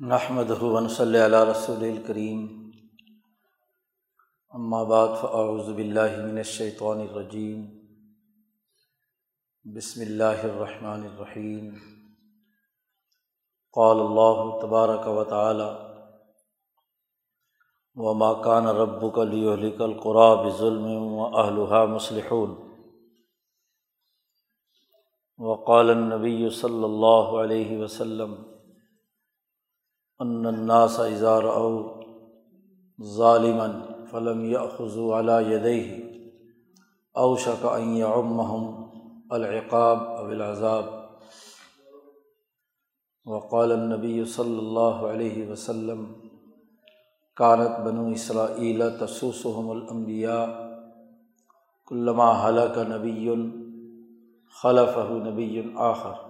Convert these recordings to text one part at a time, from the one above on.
نحمد ہُون صلی اللہ رسول الکریم بعد فاعوذ باللہ من الشیطان الرجیم بسم اللہ الرحمن الرحیم قال اللہ تبارک و تعالی وما كان ربك ليهلك القرى بظلم واهلها مصلحون. وقال النبی صلی اللہ علیہ وسلم ان الناس اظہار او ظالمن فلم یخذو علی یدیہ اوشک ان یعمہم العقاب او العذاب. وقال النبی صلی اللہ علیہ وسلم کانت بنو اسرائیل تسوسهم الانبیاء کلما حلق نبی خلفہ نبی آخر.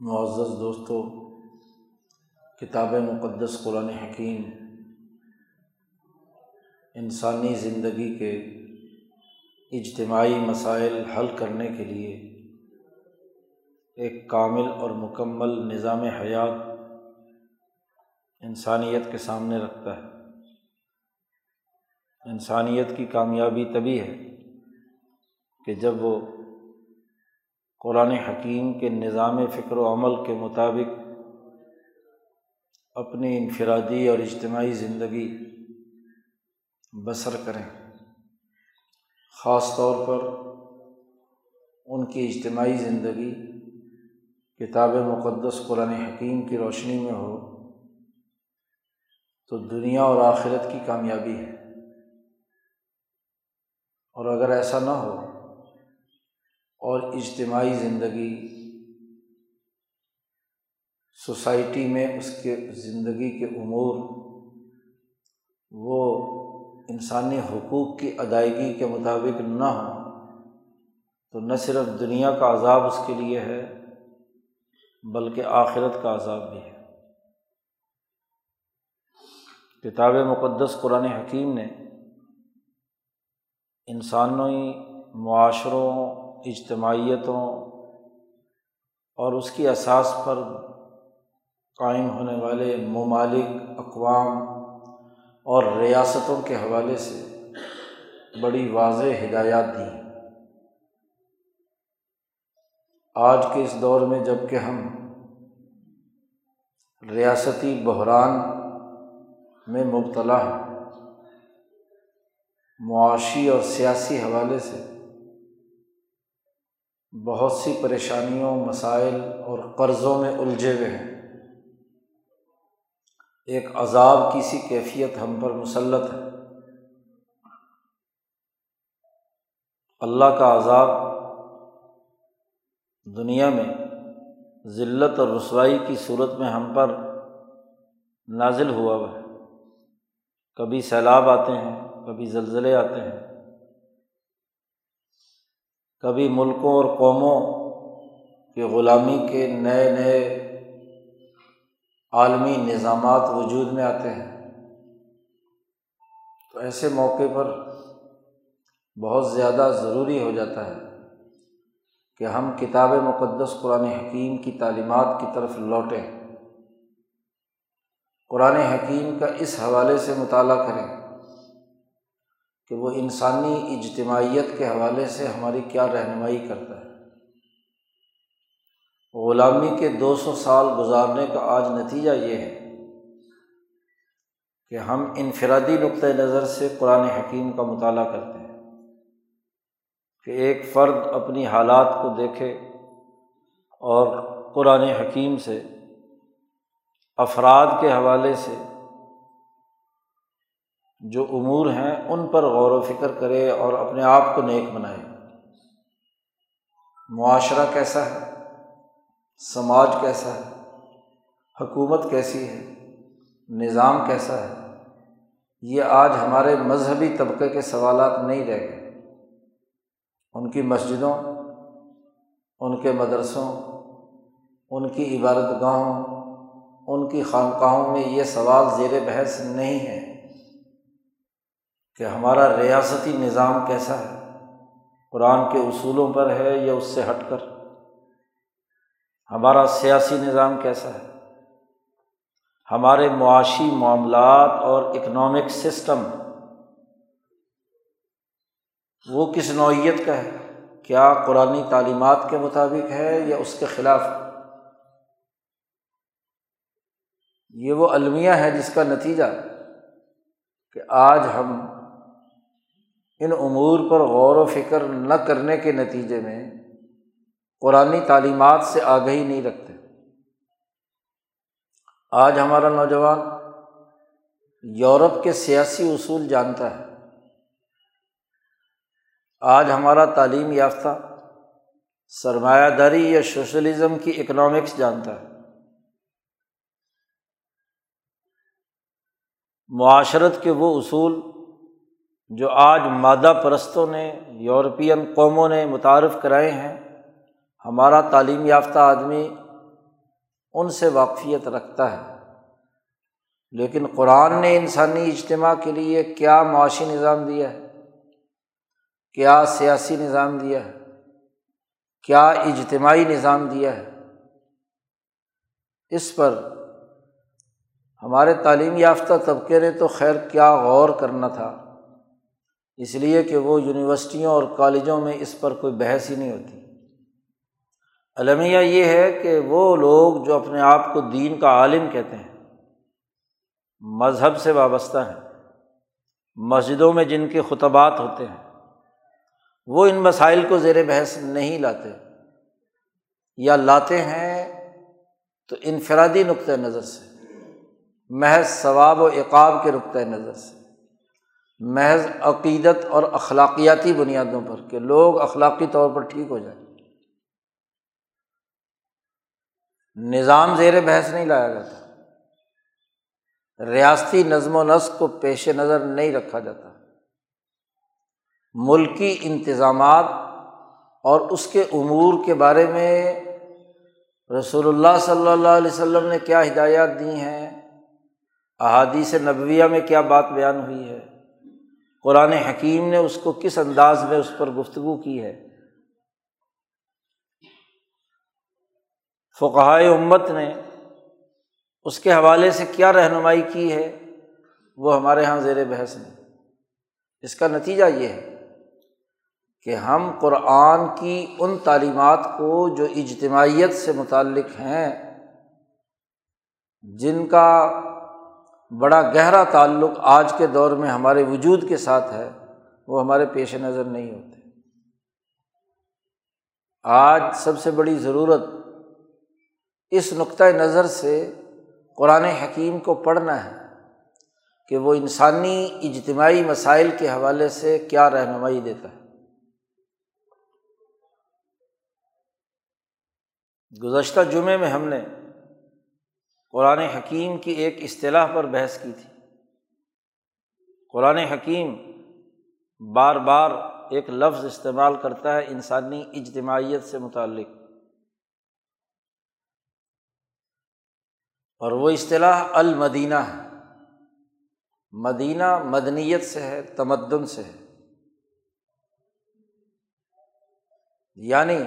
معزز دوستوں کتاب مقدس قرآن حکیم انسانی زندگی کے اجتماعی مسائل حل کرنے کے لیے ایک کامل اور مکمل نظام حیات انسانیت کے سامنے رکھتا ہے۔ انسانیت کی کامیابی تبھی ہے کہ جب وہ قرآن حکیم کے نظام فکر و عمل کے مطابق اپنی انفرادی اور اجتماعی زندگی بسر کریں۔ خاص طور پر ان کی اجتماعی زندگی کتاب مقدس قرآن حکیم کی روشنی میں ہو تو دنیا اور آخرت کی کامیابی ہے۔ اور اگر ایسا نہ ہو اور اجتماعی زندگی سوسائٹی میں اس کے زندگی کے امور، وہ انسانی حقوق کی ادائیگی کے مطابق نہ ہوں، تو نہ صرف دنیا کا عذاب اس کے لیے ہے، بلکہ آخرت کا عذاب بھی ہے۔ کتاب مقدس قرآن حکیم نے انسانی معاشروں اجتماعیتوں اور اس کی اساس پر قائم ہونے والے ممالک، اقوام اور ریاستوں کے حوالے سے بڑی واضح ہدایات دی آج کے اس دور میں جبکہ ہم ریاستی بحران میں مبتلا ہیں، معاشی اور سیاسی حوالے سے بہت سی پریشانیوں، مسائل اور قرضوں میں الجھے ہوئے ہیں۔ ایک عذاب کی سی کیفیت ہم پر مسلط ہے۔ اللہ کا عذاب دنیا میں ذلت اور رسوائی کی صورت میں ہم پر نازل ہوا ہوا ہے۔ کبھی سیلاب آتے ہیں، کبھی زلزلے آتے ہیں۔ کبھی ملکوں اور قوموں کے غلامی کے نئے نئے عالمی نظامات وجود میں آتے ہیں۔ تو ایسے موقع پر بہت زیادہ ضروری ہو جاتا ہے کہ ہم کتاب مقدس قرآن حکیم کی تعلیمات کی طرف لوٹیں۔ قرآن حکیم کا اس حوالے سے مطالعہ کریں۔ کہ وہ انسانی اجتماعیت کے حوالے سے ہماری کیا رہنمائی کرتا ہے۔ غلامی کے دو سو سال گزارنے کا آج نتیجہ یہ ہے کہ ہم انفرادی نقطۂ نظر سے قرآن حکیم کا مطالعہ کرتے ہیں کہ ایک فرد اپنی حالات کو دیکھے اور قرآن حکیم سے افراد کے حوالے سے جو امور ہیں ان پر غور و فکر کرے اور اپنے آپ کو نیک بنائے۔ معاشرہ کیسا ہے؟ سماج کیسا ہے؟ حکومت کیسی ہے؟ نظام کیسا ہے؟ یہ آج ہمارے مذہبی طبقے کے سوالات نہیں رہ گئے۔ ان کی مسجدوں، ان کے مدرسوں، ان کی عبادت گاہوں ان کی خانقاہوں میں یہ سوال زیر بحث نہیں ہے۔ کہ ہمارا ریاستی نظام کیسا ہے؟ قرآن کے اصولوں پر ہے یا اس سے ہٹ کر؟ ہمارا سیاسی نظام کیسا ہے؟ ہمارے معاشی معاملات اور اکنامک سسٹم وہ کس نوعیت کا ہے؟ کیا قرآن تعلیمات کے مطابق ہے یا اس کے خلاف؟ یہ وہ المیہ ہے جس کا نتیجہ کہ آج ہم ان امور پر غور و فکر نہ کرنے کے نتیجے میں قرآن تعلیمات سے آگہی نہیں رکھتے۔ آج ہمارا نوجوان یورپ کے سیاسی اصول جانتا ہے۔ آج ہمارا تعلیم یافتہ، سرمایہ داری یا سوشلزم کی اکنامکس جانتا ہے۔ معاشرت کے وہ اصول جو آج مادہ پرستوں نے، یورپین قوموں نے متعارف کرائے ہیں، ہمارا تعلیم یافتہ آدمی ان سے واقفیت رکھتا ہے۔ لیکن قرآن نے انسانی اجتماع کے لیے کیا معاشی نظام دیا ہے؟ کیا سیاسی نظام دیا ہے؟ کیا اجتماعی نظام دیا ہے؟ اس پر ہمارے تعلیم یافتہ طبقے نے تو خیر کیا غور کرنا تھا۔ اس لیے کہ وہ یونیورسٹیوں اور کالجوں میں اس پر کوئی بحث ہی نہیں ہوتی۔ المیہ یہ ہے کہ وہ لوگ جو اپنے آپ کو دین کا عالم کہتے ہیں، مذہب سے وابستہ ہیں، مسجدوں میں جن کے خطبات ہوتے ہیں، وہ ان مسائل کو زیر بحث نہیں لاتے یا لاتے ہیں تو انفرادی نقطۂ نظر سے، محض ثواب و اقاب کے نقطۂ نظر سے۔ محض عقیدت اور اخلاقیاتی بنیادوں پر کہ لوگ اخلاقی طور پر ٹھیک ہو جائیں۔ نظام زیر بحث نہیں لایا جاتا۔ ریاستی نظم و نسق کو پیش نظر نہیں رکھا جاتا۔ ملکی انتظامات اور اس کے امور کے بارے میں رسول اللہ صلی اللہ علیہ وسلم نے کیا ہدایات دی ہیں؟ احادیث نبویہ میں کیا بات بیان ہوئی ہے؟ قرآن حکیم نے اس کو کس انداز میں اس پر گفتگو کی ہے؟ فقائے امت نے اس کے حوالے سے کیا رہنمائی کی ہے؟ وہ ہمارے یہاں زیر بحث نہیں۔ اس کا نتیجہ یہ ہے کہ ہم قرآن کی ان تعلیمات کو جو اجتماعیت سے متعلق ہیں، جن کا بڑا گہرا تعلق آج کے دور میں ہمارے وجود کے ساتھ ہے، وہ ہمارے پیش نظر نہیں ہوتے۔ آج سب سے بڑی ضرورت اس نقطۂ نظر سے قرآن حکیم کو پڑھنا ہے کہ وہ انسانی اجتماعی مسائل کے حوالے سے کیا رہنمائی دیتا ہے۔ گزشتہ جمعے میں ہم نے قرآن حکیم کی ایک اصطلاح پر بحث کی تھی۔ قرآن حکیم بار بار ایک لفظ استعمال کرتا ہے انسانی اجتماعیت سے متعلق۔ اور وہ اصطلاح المدینہ ہے۔ مدینہ مدنیت سے ہے، تمدن سے ہے۔ یعنی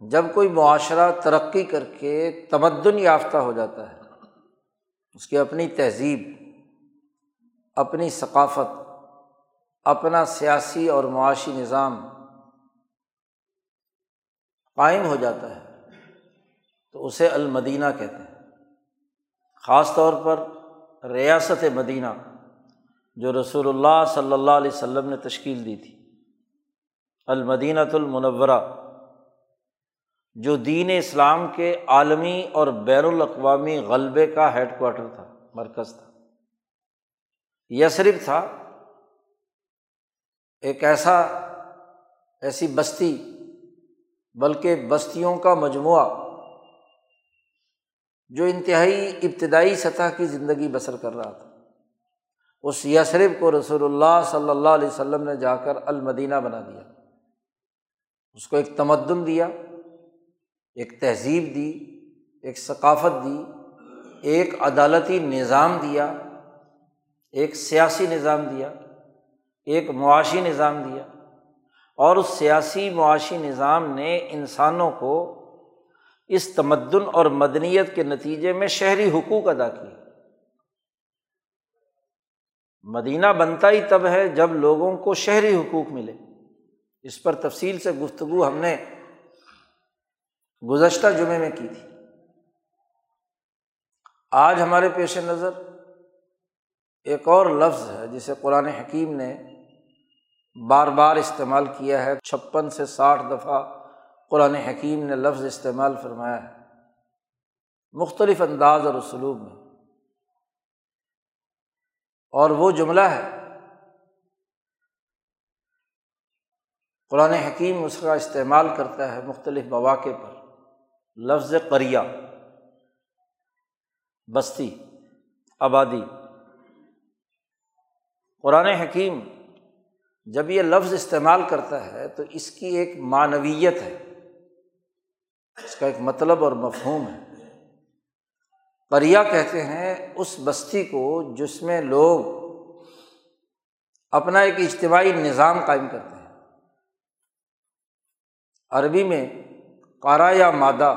جب کوئی معاشرہ ترقی کر کے تمدن یافتہ ہو جاتا ہے اس کی اپنی تہذیب، اپنی ثقافت، اپنا سیاسی اور معاشی نظام قائم ہو جاتا ہے، تو اسے المدینہ کہتے ہیں۔ خاص طور پر ریاست مدینہ، جو رسول اللہ صلی اللہ علیہ وسلم نے تشکیل دی تھی۔ المدینۃ المنورہ۔ جو دین اسلام کے عالمی اور بین الاقوامی غلبے کا ہیڈ کوارٹر تھا، مرکز تھا۔ یسرف تھا، ایک ایسا، ایسی بستی، بلکہ بستیوں کا مجموعہ جو انتہائی ابتدائی سطح کی زندگی بسر کر رہا تھا۔ اس یسرف کو رسول اللہ صلی اللہ علیہ وسلم نے جا کر المدینہ بنا دیا۔ اس کو ایک تمدن دیا۔ ایک تہذیب دی، ایک ثقافت دی، ایک عدالتی نظام دیا، ایک سیاسی نظام دیا، ایک معاشی نظام دیا۔ اور اس سیاسی معاشی نظام نے انسانوں کو اس تمدن اور مدنیت کے نتیجے میں شہری حقوق ادا کیے۔ مدینہ بنتا ہی تب ہے جب لوگوں کو شہری حقوق ملے۔ اس پر تفصیل سے گفتگو ہم نے گزشتہ جمعے میں کی تھی۔ آج ہمارے پیش نظر ایک اور لفظ ہے جسے قرآن حکیم نے بار بار استعمال کیا ہے۔ چھپن سے ساٹھ دفعہ قرآن حکیم نے لفظ استعمال فرمایا ہے۔ مختلف انداز اور اسلوب میں۔ اور وہ جملہ ہے۔ قرآن حکیم اس کا استعمال کرتا ہے مختلف مواقع پر۔ لفظ قریہ، بستی، آبادی۔ قرآن حکیم جب یہ لفظ استعمال کرتا ہے تو اس کی ایک معنویت ہے، اس کا ایک مطلب اور مفہوم ہے۔ قریہ کہتے ہیں اس بستی کو جس میں لوگ اپنا ایک اجتماعی نظام قائم کرتے ہیں۔ عربی میں کارا یا مادہ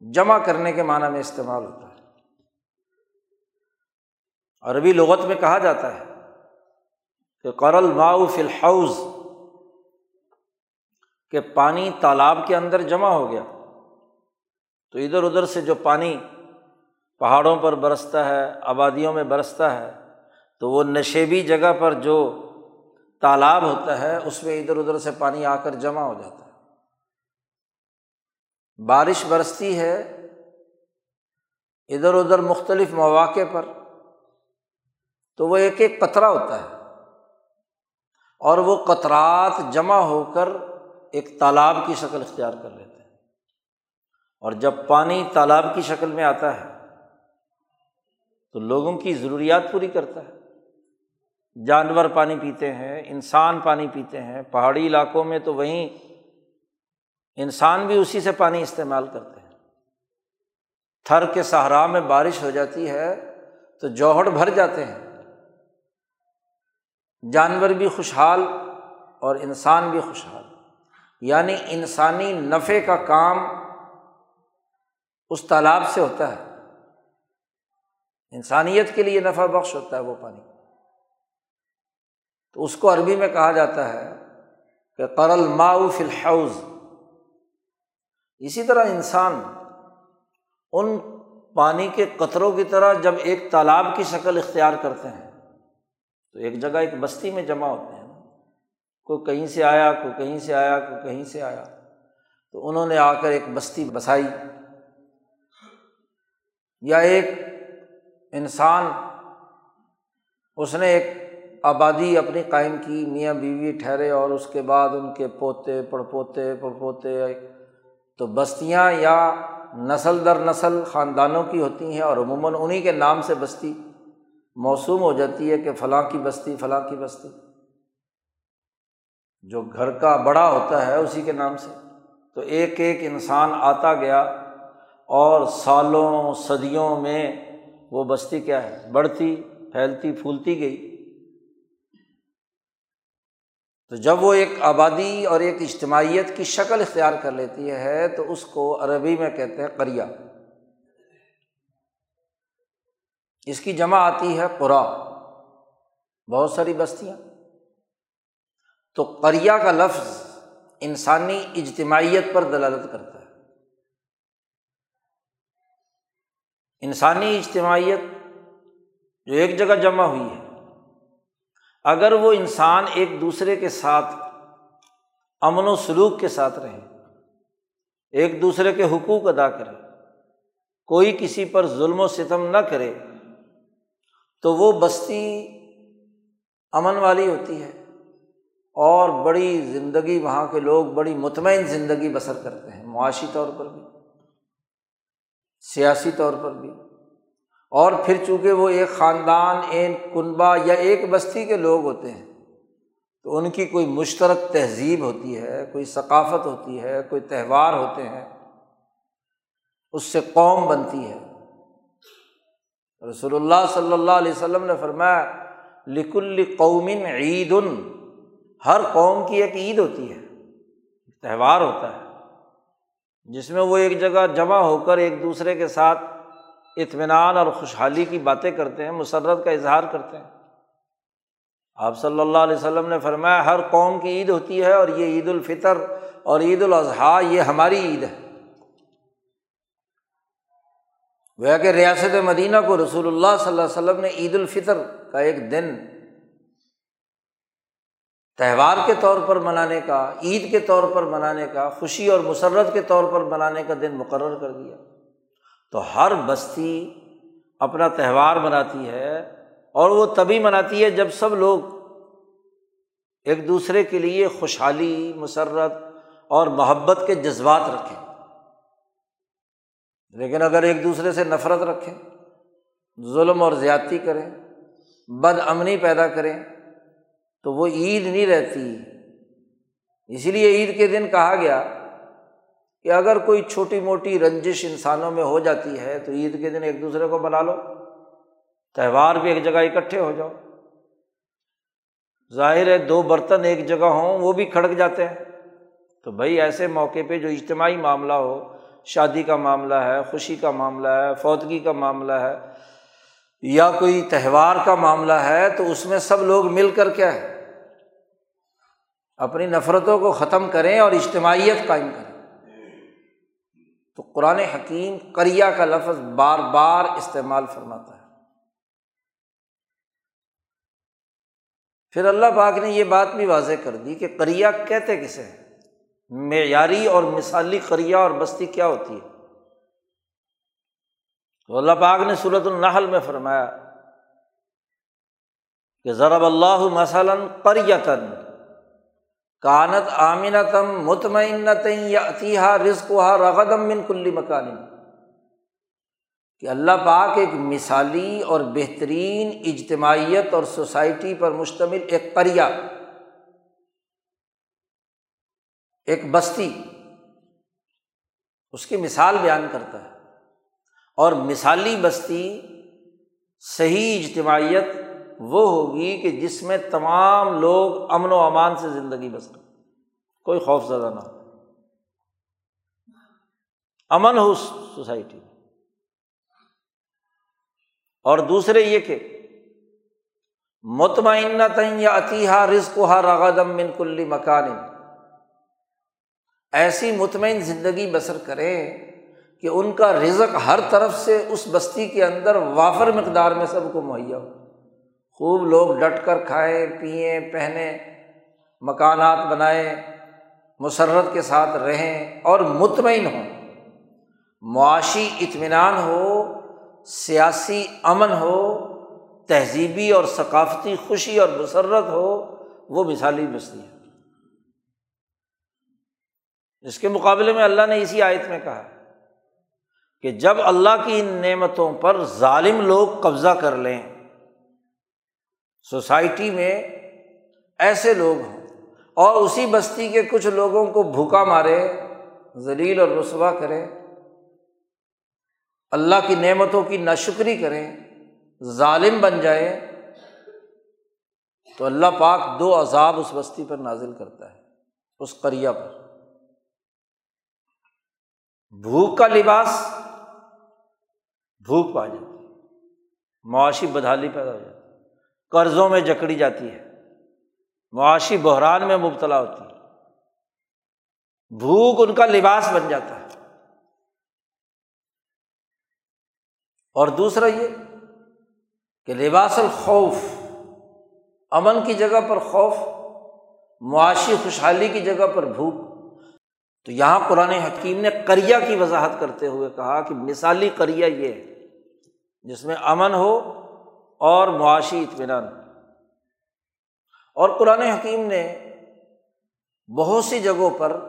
جمع کرنے کے معنیٰ میں استعمال ہوتا ہے۔ عربی لغت میں کہا جاتا ہے کہ قرل ماؤ فی الحوض کہ پانی تالاب کے اندر جمع ہو گیا۔ تو ادھر ادھر سے جو پانی پہاڑوں پر برستا ہے، آبادیوں میں برستا ہے، تو وہ نشیبی جگہ پر جو تالاب ہوتا ہے، اس میں ادھر ادھر سے پانی آ کر جمع ہو جاتا ہے۔ بارش برستی ہے ادھر ادھر مختلف مواقع پر، تو وہ ایک ایک قطرہ ہوتا ہے۔ اور وہ قطرات جمع ہو کر ایک تالاب کی شکل اختیار کر لیتے ہیں۔ اور جب پانی تالاب کی شکل میں آتا ہے، تو لوگوں کی ضروریات پوری کرتا ہے۔ جانور پانی پیتے ہیں، انسان پانی پیتے ہیں، پہاڑی علاقوں میں تو وہیں انسان بھی اسی سے پانی استعمال کرتے ہیں۔ تھر کے صحرا میں بارش ہو جاتی ہے تو جوہڑ بھر جاتے ہیں۔ جانور بھی خوشحال اور انسان بھی خوشحال۔ یعنی انسانی نفے کا کام اس تالاب سے ہوتا ہے۔ انسانیت کے لیے نفع بخش ہوتا ہے وہ پانی۔ تو اس کو عربی میں کہا جاتا ہے کہ قرل ماؤ فی الحوض۔ اسی طرح انسان ان پانی کے قطروں کی طرح جب ایک تالاب کی شکل اختیار کرتے ہیں، تو ایک جگہ ایک بستی میں جمع ہوتے ہیں۔ کوئی کہیں سے آیا، کوئی کہیں سے آیا، کوئی کہیں سے آیا۔ تو انہوں نے آ کر ایک بستی بسائی۔ یا ایک انسان، اس نے ایک آبادی اپنی قائم کی، میاں بیوی ٹھہرے اور اس کے بعد ان کے پوتے پڑ پوتے تو بستیاں یا نسل در نسل خاندانوں کی ہوتی ہیں اور عموماً انہیں کے نام سے بستی موسوم ہو جاتی ہے کہ فلاں کی بستی، فلاں کی بستی۔ جو گھر کا بڑا ہوتا ہے اسی کے نام سے۔ تو ایک ایک انسان آتا گیا اور سالوں، صدیوں میں وہ بستی کیا ہے؟ بڑھتی، پھیلتی، پھولتی گئی۔ تو جب وہ ایک آبادی اور ایک اجتماعیت کی شکل اختیار کر لیتی ہے تو اس کو عربی میں کہتے ہیں قریہ۔ اس کی جمع آتی ہے قرا بہت ساری بستیاں۔ تو قریہ کا لفظ انسانی اجتماعیت پر دلالت کرتا ہے۔ انسانی اجتماعیت جو ایک جگہ جمع ہوئی ہے اگر وہ انسان ایک دوسرے کے ساتھ امن و سلوک کے ساتھ رہے، ایک دوسرے کے حقوق ادا کرے، کوئی کسی پر ظلم و ستم نہ کرے، تو وہ بستی امن والی ہوتی ہے اور بڑی زندگی وہاں کے لوگ بڑی مطمئن زندگی بسر کرتے ہیں، معاشی طور پر بھی، سیاسی طور پر بھی۔ اور پھر چونکہ وہ ایک خاندان ایک کنبا یا ایک بستی کے لوگ ہوتے ہیں، تو ان کی کوئی مشترک تہذیب ہوتی ہے، کوئی ثقافت ہوتی ہے، کوئی تہوار ہوتے ہیں، اس سے قوم بنتی ہے۔ رسول اللہ صلی اللہ علیہ وسلم نے فرمایا لک القومن عید، ہر قوم کی ایک عید ہوتی ہے تہوار ہوتا ہے، جس میں وہ ایک جگہ جمع ہو کر ایک دوسرے کے ساتھ اطمینان اور خوشحالی کی باتیں کرتے ہیں، مسرت کا اظہار کرتے ہیں۔ آپ صلی اللہ علیہ وسلم نے فرمایا، ہر قوم کی عید ہوتی ہے اور یہ عید الفطر اور عید الاضحیٰ، یہ ہماری عید ہے۔ وہ کہ ریاست مدینہ کو رسول اللہ صلی اللہ علیہ وسلم نے عید الفطر کا ایک دن تہوار کے طور پر منانے کا، عید کے طور پر منانے کا، خوشی اور مسرت کے طور پر منانے کا دن مقرر کر دیا۔ تو ہر بستی اپنا تہوار مناتی ہے اور وہ تبھی مناتی ہے جب سب لوگ ایک دوسرے کے لیے خوشحالی، مسرت اور محبت کے جذبات رکھیں۔ لیکن اگر ایک دوسرے سے نفرت رکھیں، ظلم اور زیادتی کریں، بد امنی پیدا کریں، تو وہ عید نہیں رہتی۔ اسی لیے عید کے دن کہا گیا کہ اگر کوئی چھوٹی موٹی رنجش انسانوں میں ہو جاتی ہے تو عید کے دن ایک دوسرے کو بنا لو۔ تہوار بھی ایک جگہ اکٹھے ہو جاؤ۔ ظاہر ہے دو برتن ایک جگہ ہوں، وہ بھی کھڑک جاتے ہیں۔ تو بھائی ایسے موقع پہ جو اجتماعی معاملہ ہو، شادی کا معاملہ ہے، خوشی کا معاملہ ہے، فوتگی کا معاملہ ہے، یا کوئی تہوار کا معاملہ ہے، تو اس میں سب لوگ مل کر کیا ہے؟ اپنی نفرتوں کو ختم کریں اور اجتماعیت قائم کریں۔ تو قرآن حکیم کریا کا لفظ بار بار استعمال فرماتا ہے۔ پھر اللہ پاک نے یہ بات بھی واضح کر دی کہ کریا کہتے کسے ہیں؟ معیاری اور مثالی کریا اور بستی کیا ہوتی ہے؟ تو اللہ پاک نے صورت النحل میں فرمایا کہ ضرب اللہ مثلاً قریتن کانت آمنتم مطمئنت یا عطیہ رزق ہا رغدم من کلی مکان. کہ اللہ پاک ایک مثالی اور بہترین اجتماعیت اور سوسائٹی پر مشتمل ایک کریا ایک بستی، اس کی مثال بیان کرتا ہے۔ اور مثالی بستی، صحیح اجتماعیت وہ ہوگی کہ جس میں تمام لوگ امن و امان سے زندگی بسر کوئی خوف زدہ نہ ہو۔ امن ہو اس سوسائٹی اور دوسرے یہ کہ مطمئنہ تئیں یا عطیہ رزق ہا رغدم من کلی مکان۔ ایسی مطمئن زندگی بسر کریں کہ ان کا رزق ہر طرف سے اس بستی کے اندر وافر مقدار میں سب کو مہیا ہو۔ خوب لوگ ڈٹ کر کھائیں، پئیں، پہنیں، مکانات بنائیں، مسرت کے ساتھ رہیں اور مطمئن ہوں۔ معاشی اطمینان ہو، سیاسی امن ہو، تہذیبی اور ثقافتی خوشی اور مسرت ہو، وہ مثالی بستی ہے۔ اس کے مقابلے میں اللہ نے اسی آیت میں کہا کہ جب اللہ کی ان نعمتوں پر ظالم لوگ قبضہ کر لیں سوسائٹی میں ایسے لوگ ہوں۔ اور اسی بستی کے کچھ لوگوں کو بھوکا مارے، ذلیل اور رسوا کریں اللہ کی نعمتوں کی ناشکری کریں ظالم بن جائیں تو اللہ پاک دو عذاب اس بستی پر نازل کرتا ہے، اس کریا پر۔ بھوک کا لباس بھوک پا جاتی، معاشی بدحالی پیدا ہو جاتی۔ ہے قرضوں میں جکڑی جاتی ہے۔ معاشی بحران میں مبتلا ہوتی ہے۔ بھوک ان کا لباس بن جاتا ہے۔ اور دوسرا یہ کہ لباس الخوف، امن کی جگہ پر خوف، معاشی خوشحالی کی جگہ پر بھوک۔ تو یہاں قرآن حکیم نے کریا کی وضاحت کرتے ہوئے کہا کہ مثالی کریا یہ ہے، جس میں امن ہو اور معاشی اطمینان۔ اور قرآن حکیم نے بہت سی جگہوں پر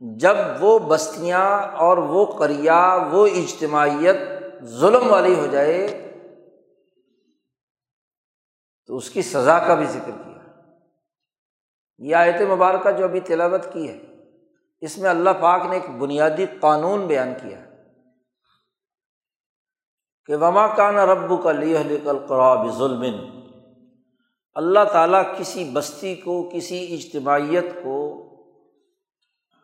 جب وہ بستیاں اور وہ کریا وہ اجتماعیت ظلم والی ہو جائے، تو اس کی سزا کا بھی ذکر کیا۔ یہ آیت مبارکہ جو ابھی تلاوت کی ہے، اس میں اللہ پاک نے ایک بنیادی قانون بیان کیا۔ ہے کہ وما کان رب کا قرآب ظلم اللہ تعالیٰ کسی بستی کو، کسی اجتماعیت کو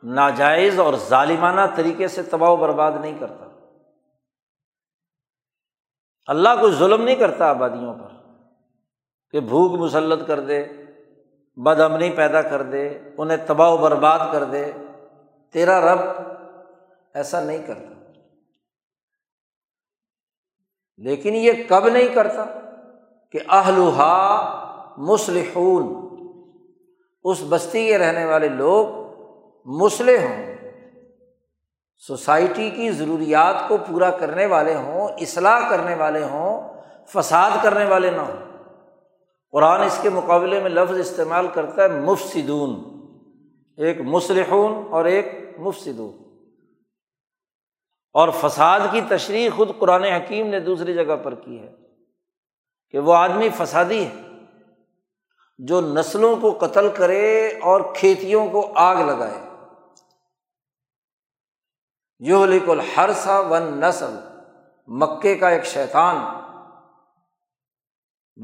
ناجائز اور ظالمانہ طریقے سے تباہ و برباد نہیں کرتا۔ اللہ کو ظلم نہیں کرتا آبادیوں پر کہ بھوک مسلط کر دے، بد امنی پیدا کر دے، انہیں تباہ و برباد کر دے۔ تیرا رب ایسا نہیں کرتا۔ لیکن یہ کب نہیں کرتا کہ اہلوہا مسلحون اس بستی کے رہنے والے لوگ مسلح ہوں۔ سوسائٹی کی ضروریات کو پورا کرنے والے ہوں، اصلاح کرنے والے ہوں، فساد کرنے والے نہ ہوں۔ قرآن اس کے مقابلے میں لفظ استعمال کرتا ہے مفصدون ایک مسلحون اور ایک مفصدون اور فساد کی تشریح خود قرآن حکیم نے دوسری جگہ پر کی ہے کہ وہ آدمی فسادی ہے، جو نسلوں کو قتل کرے اور کھیتیوں کو آگ لگائے۔ یو لکل ہر سا ون نسل مکے کا ایک شیطان۔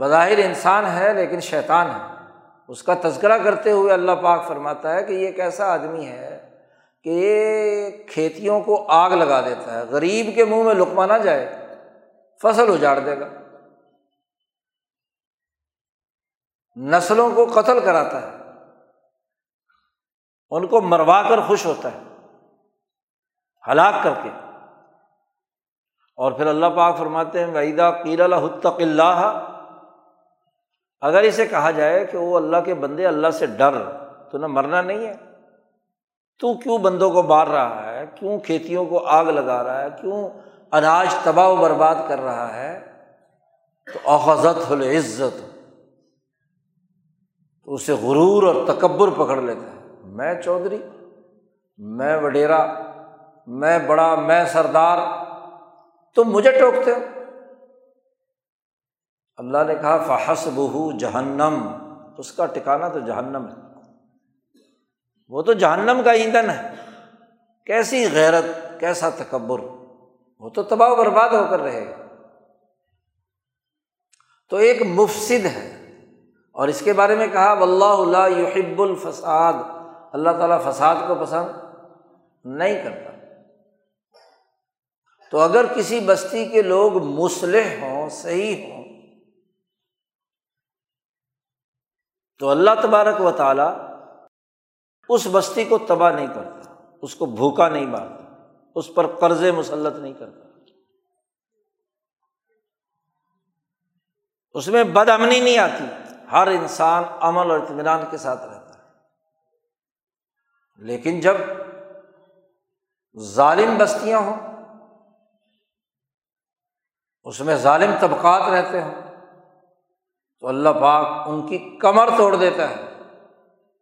بظاہر انسان ہے لیکن شیطان ہے۔ اس کا تذکرہ کرتے ہوئے اللہ پاک فرماتا ہے کہ یہ ایک ایسا آدمی ہے کہ یہ کھیتیوں کو آگ لگا دیتا ہے، غریب کے منہ میں لکما نہ جائے، فصل اجاڑ دے گا۔ نسلوں کو قتل کراتا ہے۔ ان کو مروا کر خوش ہوتا ہے، ہلاک کر کے۔ اور پھر اللہ پاک فرماتے ہیں وعیدہ قیر الحتق اللہ اگر اسے کہا جائے کہ وہ اللہ کے بندے اللہ سے ڈر، تو نہ مرنا نہیں ہے۔ تو کیوں بندوں کو مار رہا ہے؟ کیوں کھیتیوں کو آگ لگا رہا ہے؟ کیوں اناج تباہ و برباد کر رہا ہے؟ تو احزت العزت۔ تو اسے غرور اور تکبر پکڑ لیتا ہے۔ میں چودھری، میں وڈیرا، میں بڑا، میں سردار، تم مجھے ٹوکتے ہو۔ اللہ نے کہا فحس بہو جہنم اس کا ٹکانا تو جہنم ہے۔ وہ تو جہنم کا ایندھن ہے۔ کیسی غیرت، کیسا تکبر۔ وہ تو تباہ برباد ہو کر رہے گا۔ تو ایک مفصد ہے۔ اور اس کے بارے میں کہا اللہ یحب الفساد۔ اللہ تعالیٰ فساد کو پسند نہیں کرتا۔ تو اگر کسی بستی کے لوگ مسلح ہوں، صحیح ہوں، تو اللہ تبارک و تعالیٰ اس بستی کو تباہ نہیں کرتا، اس کو بھوکا نہیں مارتا، اس پر قرض مسلط نہیں کرتا۔ اس میں بد امنی نہیں آتی، ہر انسان عمل اور اطمینان کے ساتھ رہتا ہے۔ لیکن جب ظالم بستیاں ہوں، اس میں ظالم طبقات رہتے ہوں، تو اللہ پاک ان کی کمر توڑ دیتا ہے۔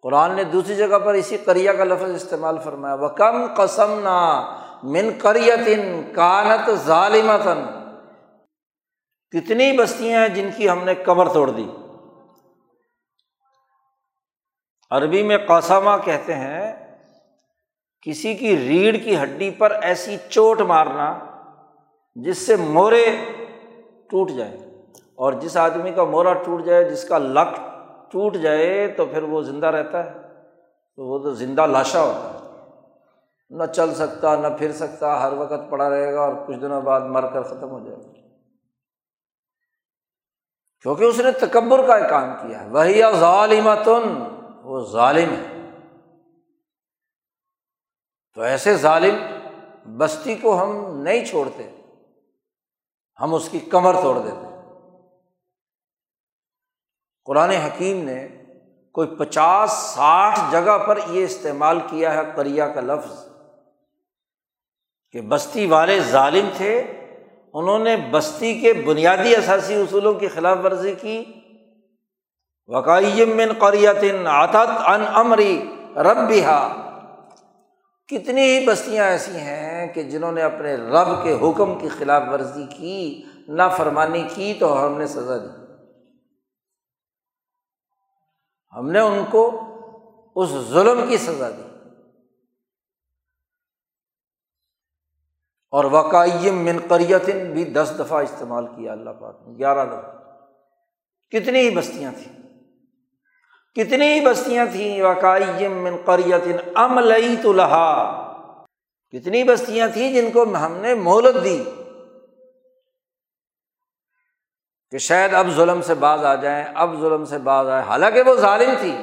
قرآن نے دوسری جگہ پر اسی کریا کا لفظ استعمال فرمایا وہ کم قسم نہ من کریتن کانت ظالمتن کتنی بستیاں ہیں جن کی ہم نے کمر توڑ دی۔ عربی میں قاسمہ کہتے ہیں، کسی کی ریڑھ کی ہڈی پر ایسی چوٹ مارنا جس سے مورے ٹوٹ جائیں۔ اور جس آدمی کا مورا ٹوٹ جائے، جس کا لک ٹوٹ جائے تو پھر وہ زندہ رہتا ہے۔ تو وہ تو زندہ لاشا ہوتا ہے۔ نہ چل سکتا، نہ پھر سکتا، ہر وقت پڑا رہے گا اور کچھ دنوں بعد مر کر ختم ہو جائے گا۔ کیونکہ اس نے تکبر کا کام کیا ہے۔ وہی ظالمتن، وہ ظالم ہے۔ تو ایسے ظالم بستی کو ہم نہیں چھوڑتے۔ ہم اس کی کمر توڑ دیتے۔ قرآن حکیم نے کوئی پچاس ساٹھ جگہ پر یہ استعمال کیا ہے کریا کا لفظ کہ بستی والے ظالم تھے، انہوں نے بستی کے بنیادی اثاثی اصولوں کی خلاف ورزی کی۔ وقائم من قریت عطت ان امری رب بہا کتنی ہی بستیاں ایسی ہیں کہ جنہوں نے اپنے رب کے حکم کی خلاف ورزی کی نہ فرمانی کی تو ہم نے سزا دی۔ ہم نے ان کو اس ظلم کی سزا دی۔ اور وقائم من قریتن بھی دس دفعہ استعمال کیا اللہ پاک نے، گیارہ دفعہ۔ کتنی ہی بستیاں تھیں۔ کتنی ہی بستیاں تھیں وقائم من قریتن عملئی تو لہا۔ کتنی بستیاں تھیں جن کو ہم نے مہلت دی۔ کہ شاید اب ظلم سے باز آ جائیں، اب ظلم سے باز آئے حالانکہ وہ ظالم تھی۔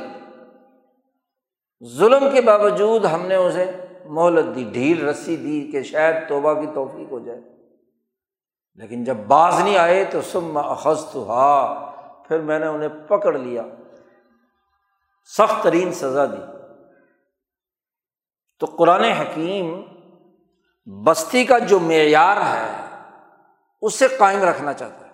ظلم کے باوجود ہم نے اسے مہلت دی، ڈھیل رسی دی کہ شاید توبہ کی توفیق ہو جائے۔ لیکن جب باز نہیں آئے تو سم اخذ تو ہا پھر میں نے انہیں پکڑ لیا۔ سخت ترین سزا دی۔ تو قرآن حکیم بستی کا جو معیار ہے، اسے قائم رکھنا چاہتا ہے۔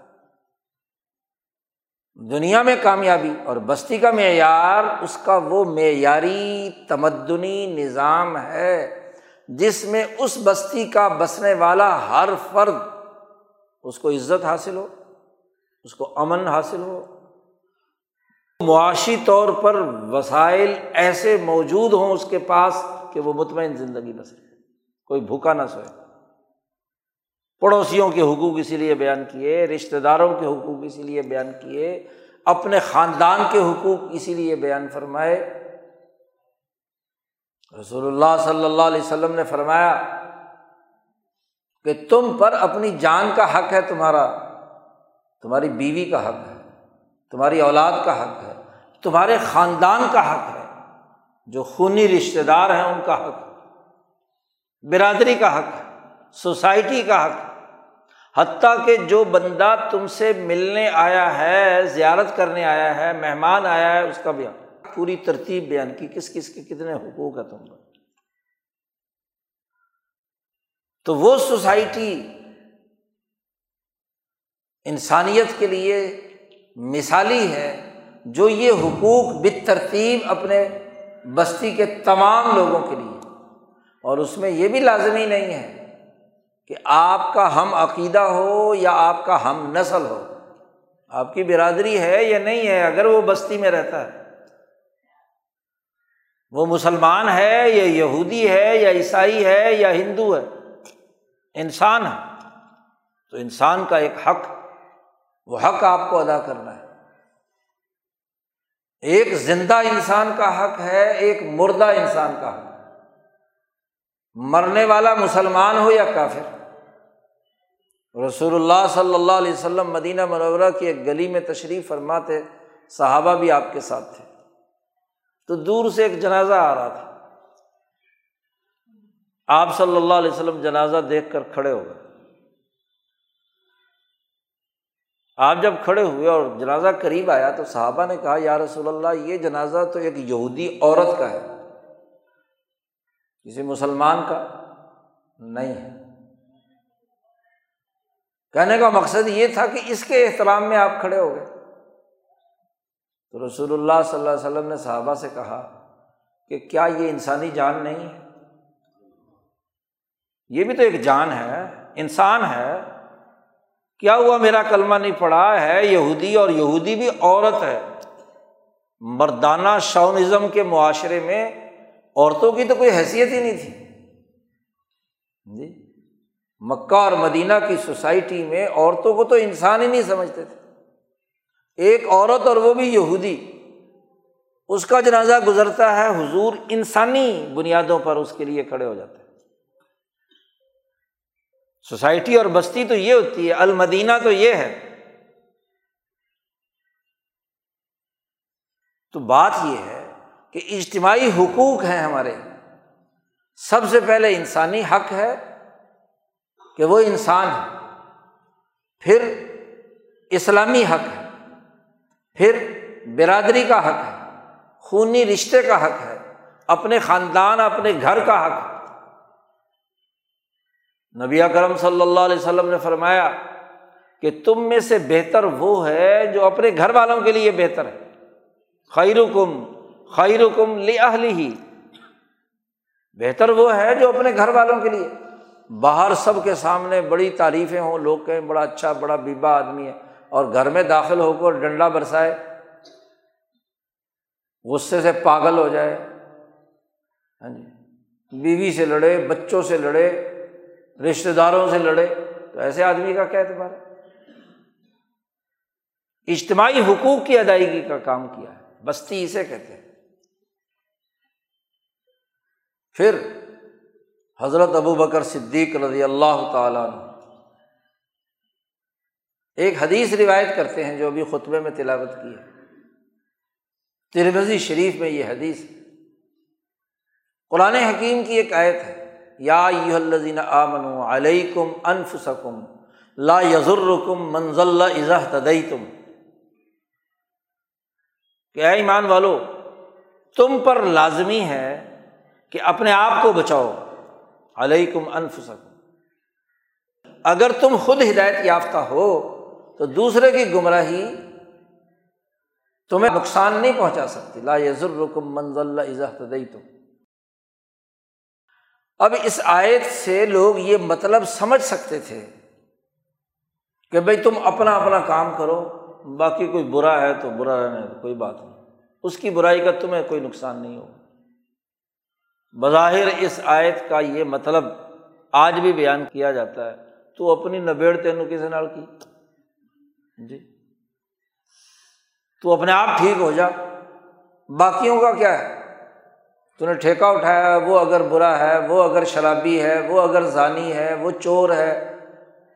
دنیا میں کامیابی اور بستی کا معیار، اس کا وہ معیاری تمدنی نظام ہے جس میں اس بستی کا بسنے والا ہر فرد اس کو عزت حاصل ہو، اس کو امن حاصل ہو۔ معاشی طور پر وسائل ایسے موجود ہوں اس کے پاس کہ وہ مطمئن زندگی بسے کوئی بھوکا نہ سوئے۔ پڑوسیوں کے حقوق اسی لیے بیان کیے رشتے داروں کے حقوق اسی لیے بیان کیے، اپنے خاندان کے حقوق اسی لیے بیان فرمائے۔ رسول اللہ صلی اللہ علیہ وسلم نے فرمایا کہ تم پر اپنی جان کا حق ہے، تمہارا، تمہاری بیوی کا حق ہے، تمہاری اولاد کا حق ہے، تمہارے خاندان کا حق ہے، جو خونی رشتے دار ہیں، ان کا حق برادری کا حق ہے، سوسائٹی کا حق ہے۔ حتیٰ کہ جو بندہ تم سے ملنے آیا ہے، زیارت کرنے آیا ہے، مہمان آیا ہے، اس کا بھی پوری ترتیب بیان کی، کس کس کے کتنے حقوق ہے تم پر۔ تو وہ سوسائٹی انسانیت کے لیے مثالی ہے، جو یہ حقوق بت ترتیب اپنے بستی کے تمام لوگوں کے لیے۔ اور اس میں یہ بھی لازمی نہیں ہے کہ آپ کا ہم عقیدہ ہو یا آپ کا ہم نسل ہو، آپ کی برادری ہے یا نہیں ہے، اگر وہ بستی میں رہتا ہے۔ وہ مسلمان ہے یا یہودی ہے یا عیسائی ہے یا ہندو ہے، انسان ہے۔ تو انسان کا ایک حق، وہ حق آپ کو ادا کرنا ہے۔ ایک زندہ انسان کا حق ہے، ایک مردہ انسان کا حق۔ مرنے والا مسلمان ہو یا کافر؟ رسول اللہ صلی اللہ علیہ وسلم مدینہ منورہ کی ایک گلی میں تشریف فرماتے، صحابہ بھی آپ کے ساتھ تھے۔ تو دور سے ایک جنازہ آ رہا تھا۔ آپ صلی اللہ علیہ وسلم جنازہ دیکھ کر کھڑے ہو گئے۔ آپ جب کھڑے ہوئے اور جنازہ قریب آیا تو صحابہ نے کہا، یا رسول اللہ، یہ جنازہ تو ایک یہودی عورت کا ہے۔ کسی مسلمان کا نہیں ہے۔ کہنے کا مقصد یہ تھا کہ اس کے احترام میں آپ کھڑے ہو گئے۔ تو رسول اللہ صلی اللہ علیہ وسلم نے صحابہ سے کہا کہ کیا یہ انسانی جان نہیں ہے؟ یہ بھی تو ایک جان ہے، انسان ہے۔ کیا ہوا میرا کلمہ نہیں پڑا ہے؟ یہودی اور یہودی بھی عورت ہے۔ مردانہ شونزم کے معاشرے میں عورتوں کی تو کوئی حیثیت ہی نہیں تھی۔ جی؟ مکہ اور مدینہ کی سوسائٹی میں عورتوں کو تو انسان ہی نہیں سمجھتے تھے۔ ایک عورت اور وہ بھی یہودی، اس کا جنازہ گزرتا ہے، حضور انسانی بنیادوں پر اس کے لیے کھڑے ہو جاتے ہیں۔ سوسائٹی اور بستی تو یہ ہوتی ہے، المدینہ تو یہ ہے۔ تو بات یہ ہے کہ اجتماعی حقوق ہیں ہمارے۔ سب سے پہلے انسانی حق ہے کہ وہ انسان ہے۔ پھر اسلامی حق ہے۔ پھر برادری کا حق ہے۔ خونی رشتے کا حق ہے۔ اپنے خاندان، اپنے گھر کا حق ہے۔ نبی کرم صلی اللہ علیہ وسلم نے فرمایا کہ تم میں سے بہتر وہ ہے جو اپنے گھر والوں کے لیے بہتر ہے۔ خیرکم خیر کم لی ہی بہتر وہ ہے جو اپنے گھر والوں کے لیے۔ باہر سب کے سامنے بڑی تعریفیں ہوں، لوگ کہیں بڑا اچھا بڑا بیبا آدمی ہے اور گھر میں داخل ہو کر ڈنڈا برسائے، غصے سے پاگل ہو جائے۔ ہاں جی بیوی سے لڑے، بچوں سے لڑے رشتے داروں سے لڑے۔ تو ایسے آدمی کا کیا اعتبار ہے؟ اجتماعی حقوق کی ادائیگی کا کام کیا ہے، بستی اسے کہتے ہیں۔ پھر حضرت ابو بکر صدیق رضی اللہ تعالیٰ نے ایک حدیث روایت کرتے ہیں جو ابھی خطبے میں تلاوت کی ہے۔ ترمزی شریف میں یہ حدیث قرآن حکیم کی ایک آیت ہے۔ یا الزین آمن علیکم انف سکم لا یزرکم منزل ازہ تدئی تم کہ اے ایمان والو، تم پر لازمی ہے کہ اپنے آپ کو بچاؤ۔ علیکم انفسکم۔ اگر تم خود ہدایت یافتہ ہو تو دوسرے کی گمراہی تمہیں نقصان نہیں پہنچا سکتی۔ لا یزر رکم منزل تدئی تم اب اس آیت سے لوگ یہ مطلب سمجھ سکتے تھے کہ بھائی تم اپنا اپنا کام کرو، باقی کوئی برا ہے تو برا رہنے تو کوئی بات نہیں۔ اس کی برائی کا تمہیں کوئی نقصان نہیں ہوگا۔ بظاہر اس آیت کا یہ مطلب آج بھی بیان کیا جاتا ہے۔ تو اپنی نبیڑ تینوں کسی نال کی؟ جی۔ تو اپنے آپ ٹھیک ہو جا۔ باقیوں کا کیا ہے؟ تو نے ٹھیکہ اٹھایا وہ اگر برا ہے، وہ اگر شرابی ہے، وہ اگر ضانی ہے، وہ چور ہے۔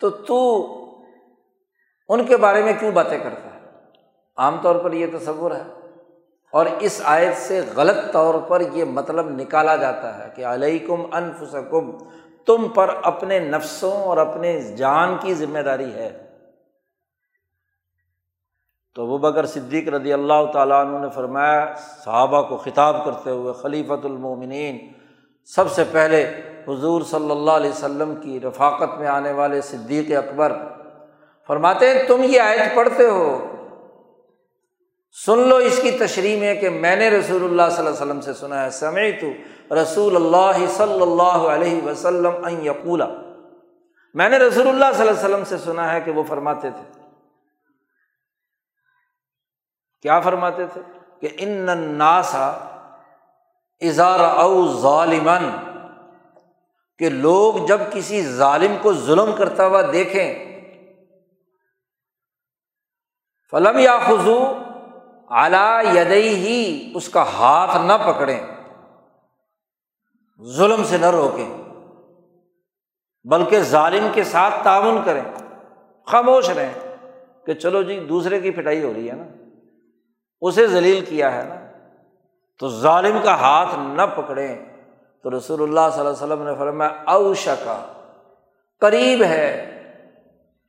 تو تو ان کے بارے میں کیوں باتیں کرتا ہے؟ عام طور پر یہ تصور ہے۔ اور اس آیت سے غلط طور پر یہ مطلب نکالا جاتا ہے کہ علیکم انفسکم، تم پر اپنے نفسوں اور اپنے جان کی ذمہ داری ہے۔ تو وہ بکر صدیق رضی اللہ تعالیٰ عنہ نے فرمایا، صحابہ کو خطاب کرتے ہوئے، خلیفۃ المومنین، سب سے پہلے حضور صلی اللہ علیہ وسلم کی رفاقت میں آنے والے صدیق اکبر فرماتے ہیں، تم یہ آیت پڑھتے ہو۔ سن لو اس کی تشریح میں کہ میں نے رسول اللہ صلی اللہ علیہ وسلم سے سنا ہے سمے تو رسول اللہ صلی اللہ علیہ وسلم یقولا میں نے رسول اللہ صلی اللہ علیہ وسلم سے سنا ہے کہ وہ فرماتے تھے۔ کیا فرماتے تھے؟ کہ ان ناسا اظہار او ظالمن کہ لوگ جب کسی ظالم کو ظلم کرتا ہوا دیکھیں، فلم یا خزو اعلی یدئی ہی اس کا ہاتھ نہ پکڑیں۔ ظلم سے نہ روکیں۔ بلکہ ظالم کے ساتھ تعاون کریں۔ خاموش رہیں کہ چلو جی دوسرے کی پٹائی ہو رہی ہے نا۔ اسے ذلیل کیا ہے نا۔ تو ظالم کا ہاتھ نہ پکڑیں۔ تو رسول اللہ صلی اللہ علیہ وسلم نے فرمایا، اوشکا، قریب ہے۔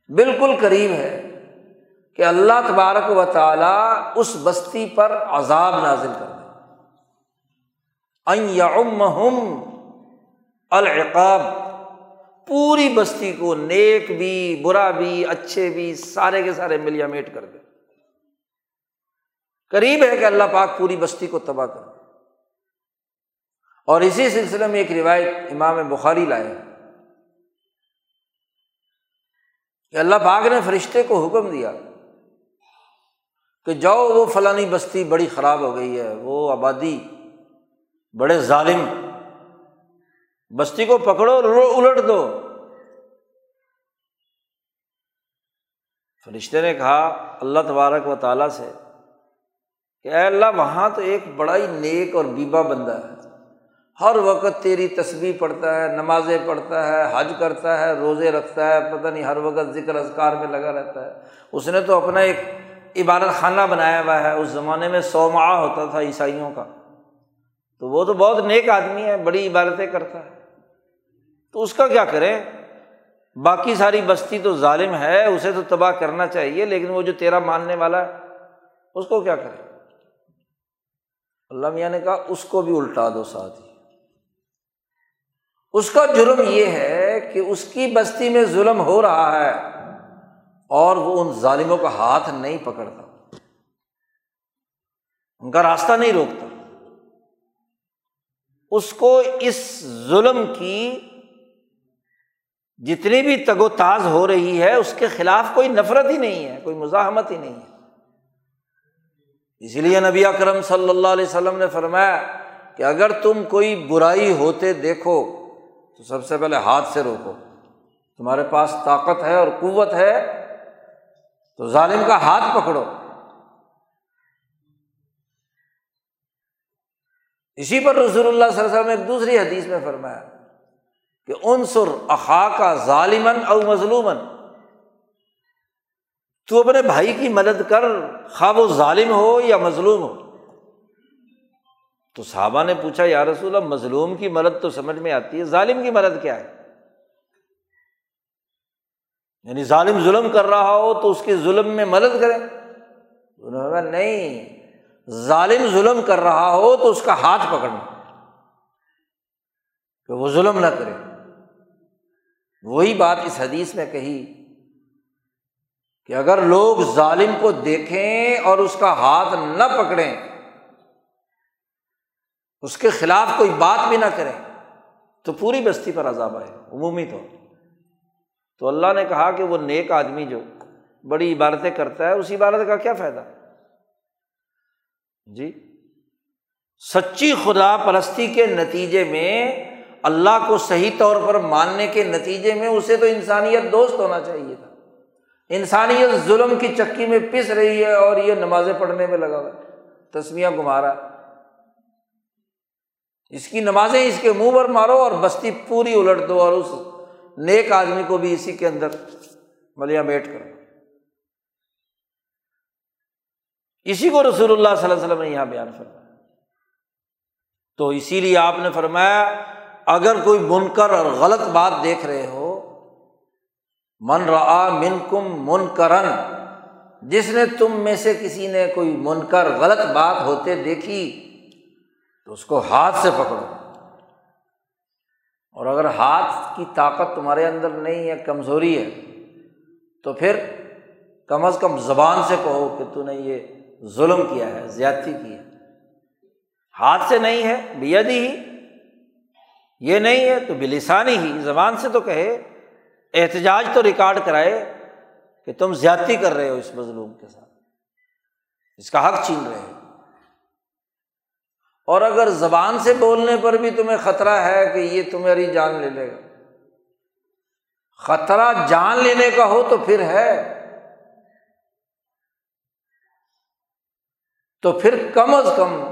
بالکل قریب ہے۔ کہ اللہ تبارک و تعالیٰ اس بستی پر عذاب نازل کر دے۔ العقاب، پوری بستی کو نیک بھی، برا بھی، اچھے بھی، سارے کے سارے ملیا میٹ کر دے۔ قریب ہے کہ اللہ پاک پوری بستی کو تباہ کر دے۔ اور اسی سلسلے میں ایک روایت امام بخاری لائے کہ اللہ پاک نے فرشتے کو حکم دیا کہ جاؤ وہ فلانی بستی بڑی خراب ہو گئی ہے، وہ آبادی بڑے ظالم۔ بستی کو پکڑو الٹ دو۔ فرشتے نے کہا، اللہ تبارک و تعالیٰ سے کہ اے اللہ، وہاں تو ایک بڑا ہی نیک اور بیبا بندہ ہے۔ ہر وقت تیری تصویر پڑھتا ہے، نمازیں پڑھتا ہے، حج کرتا ہے، روزے رکھتا ہے، پتہ نہیں ہر وقت ذکر اذکار میں لگا رہتا ہے۔ اس نے تو اپنا ایک عبادت خانہ بنایا ہوا ہے، اس زمانے میں سو ماہ ہوتا تھا عیسائیوں کا۔ تو وہ تو بہت نیک آدمی ہے، بڑی عبادتیں کرتا ہے۔ تو اس کا کیا کریں؟ باقی ساری بستی تو ظالم ہے، اسے تو تباہ کرنا چاہیے، لیکن وہ جو تیرا ماننے والا ہے، اس کو کیا کرے اللہ میاں نے کہا، اس کو بھی الٹا دو ساتھ ہی اس کا جرم یہ ہے کہ اس کی بستی میں ظلم ہو رہا ہے۔ اور وہ ان ظالموں کا ہاتھ نہیں پکڑتا، ان کا راستہ نہیں روکتا۔ اس کو اس ظلم کی جتنی بھی تگ و تاز ہو رہی ہے، اس کے خلاف کوئی نفرت ہی نہیں ہے، کوئی مزاحمت ہی نہیں ہے۔ اسی لیے نبی اکرم صلی اللہ علیہ وسلم نے فرمایا کہ اگر تم کوئی برائی ہوتے دیکھو، تو سب سے پہلے ہاتھ سے روکو۔ تمہارے پاس طاقت ہے اور قوت ہے تو ظالم کا ہاتھ پکڑو۔ اسی پر رسول اللہ صلی اللہ علیہ وسلم نے ایک دوسری حدیث میں فرمایا کہ عنصر اخا کا ظالمن او مظلومن تو اپنے بھائی کی مدد کر خواب و ظالم ہو یا مظلوم ہو۔ تو صحابہ نے پوچھا، یا رسول اللہ، مظلوم کی مدد تو سمجھ میں آتی ہے، ظالم کی مدد کیا ہے؟ یعنی ظالم ظلم کر رہا ہو تو اس کے ظلم میں مدد کرے۔ انہوں نے نہیں، ظالم ظلم کر رہا ہو تو اس کا ہاتھ پکڑنا، کہ وہ ظلم نہ کرے۔ وہی بات اس حدیث میں کہی کہ اگر لوگ ظالم کو دیکھیں اور اس کا ہاتھ نہ پکڑیں، اس کے خلاف کوئی بات بھی نہ کریں، تو پوری بستی پر عذاب آئے، عمومی طور۔ تو اللہ نے کہا کہ وہ نیک آدمی جو بڑی عبادتیں کرتا ہے اس عبادت کا کیا فائدہ؟ جی سچی خدا پرستی کے نتیجے میں اللہ کو صحیح طور پر ماننے کے نتیجے میں اسے تو انسانیت دوست ہونا چاہیے تھا۔ انسانیت ظلم کی چکی میں پس رہی ہے اور یہ نمازیں پڑھنے میں لگا ہوا تسمیاں گمارا اس کی نمازیں اس کے منہ پر مارو اور بستی پوری الٹ دو اور اس نیک آدمی کو بھی اسی کے اندر ملیا میٹ کرو اسی کو رسول اللہ صلی اللہ علیہ وسلم نے یہاں بیان فرمایا۔ تو اسی لیے آپ نے فرمایا، اگر کوئی منکر اور غلط بات دیکھ رہے ہو، من را من کم من کرن جس نے تم میں سے کسی نے کوئی منکر غلط بات ہوتے دیکھی، تو اس کو ہاتھ سے پکڑو۔ اور اگر ہاتھ کی طاقت تمہارے اندر نہیں ہے، کمزوری ہے، تو پھر کم از کم زبان سے کہو کہ تو نے یہ ظلم کیا ہے، زیادتی کی ہے۔ ہاتھ سے نہیں ہے، بیدی ہی۔ یہ نہیں ہے تو بلسانی ہی۔ زبان سے تو کہے، احتجاج تو ریکارڈ کرائے کہ تم زیادتی کر رہے ہو اس مظلوم کے ساتھ۔ اس کا حق چھین رہے ہو اور اگر زبان سے بولنے پر بھی تمہیں خطرہ ہے کہ یہ تمہاری جان لے لے گا۔ خطرہ جان لینے کا ہو تو پھر ہے۔ تو پھر کم از کم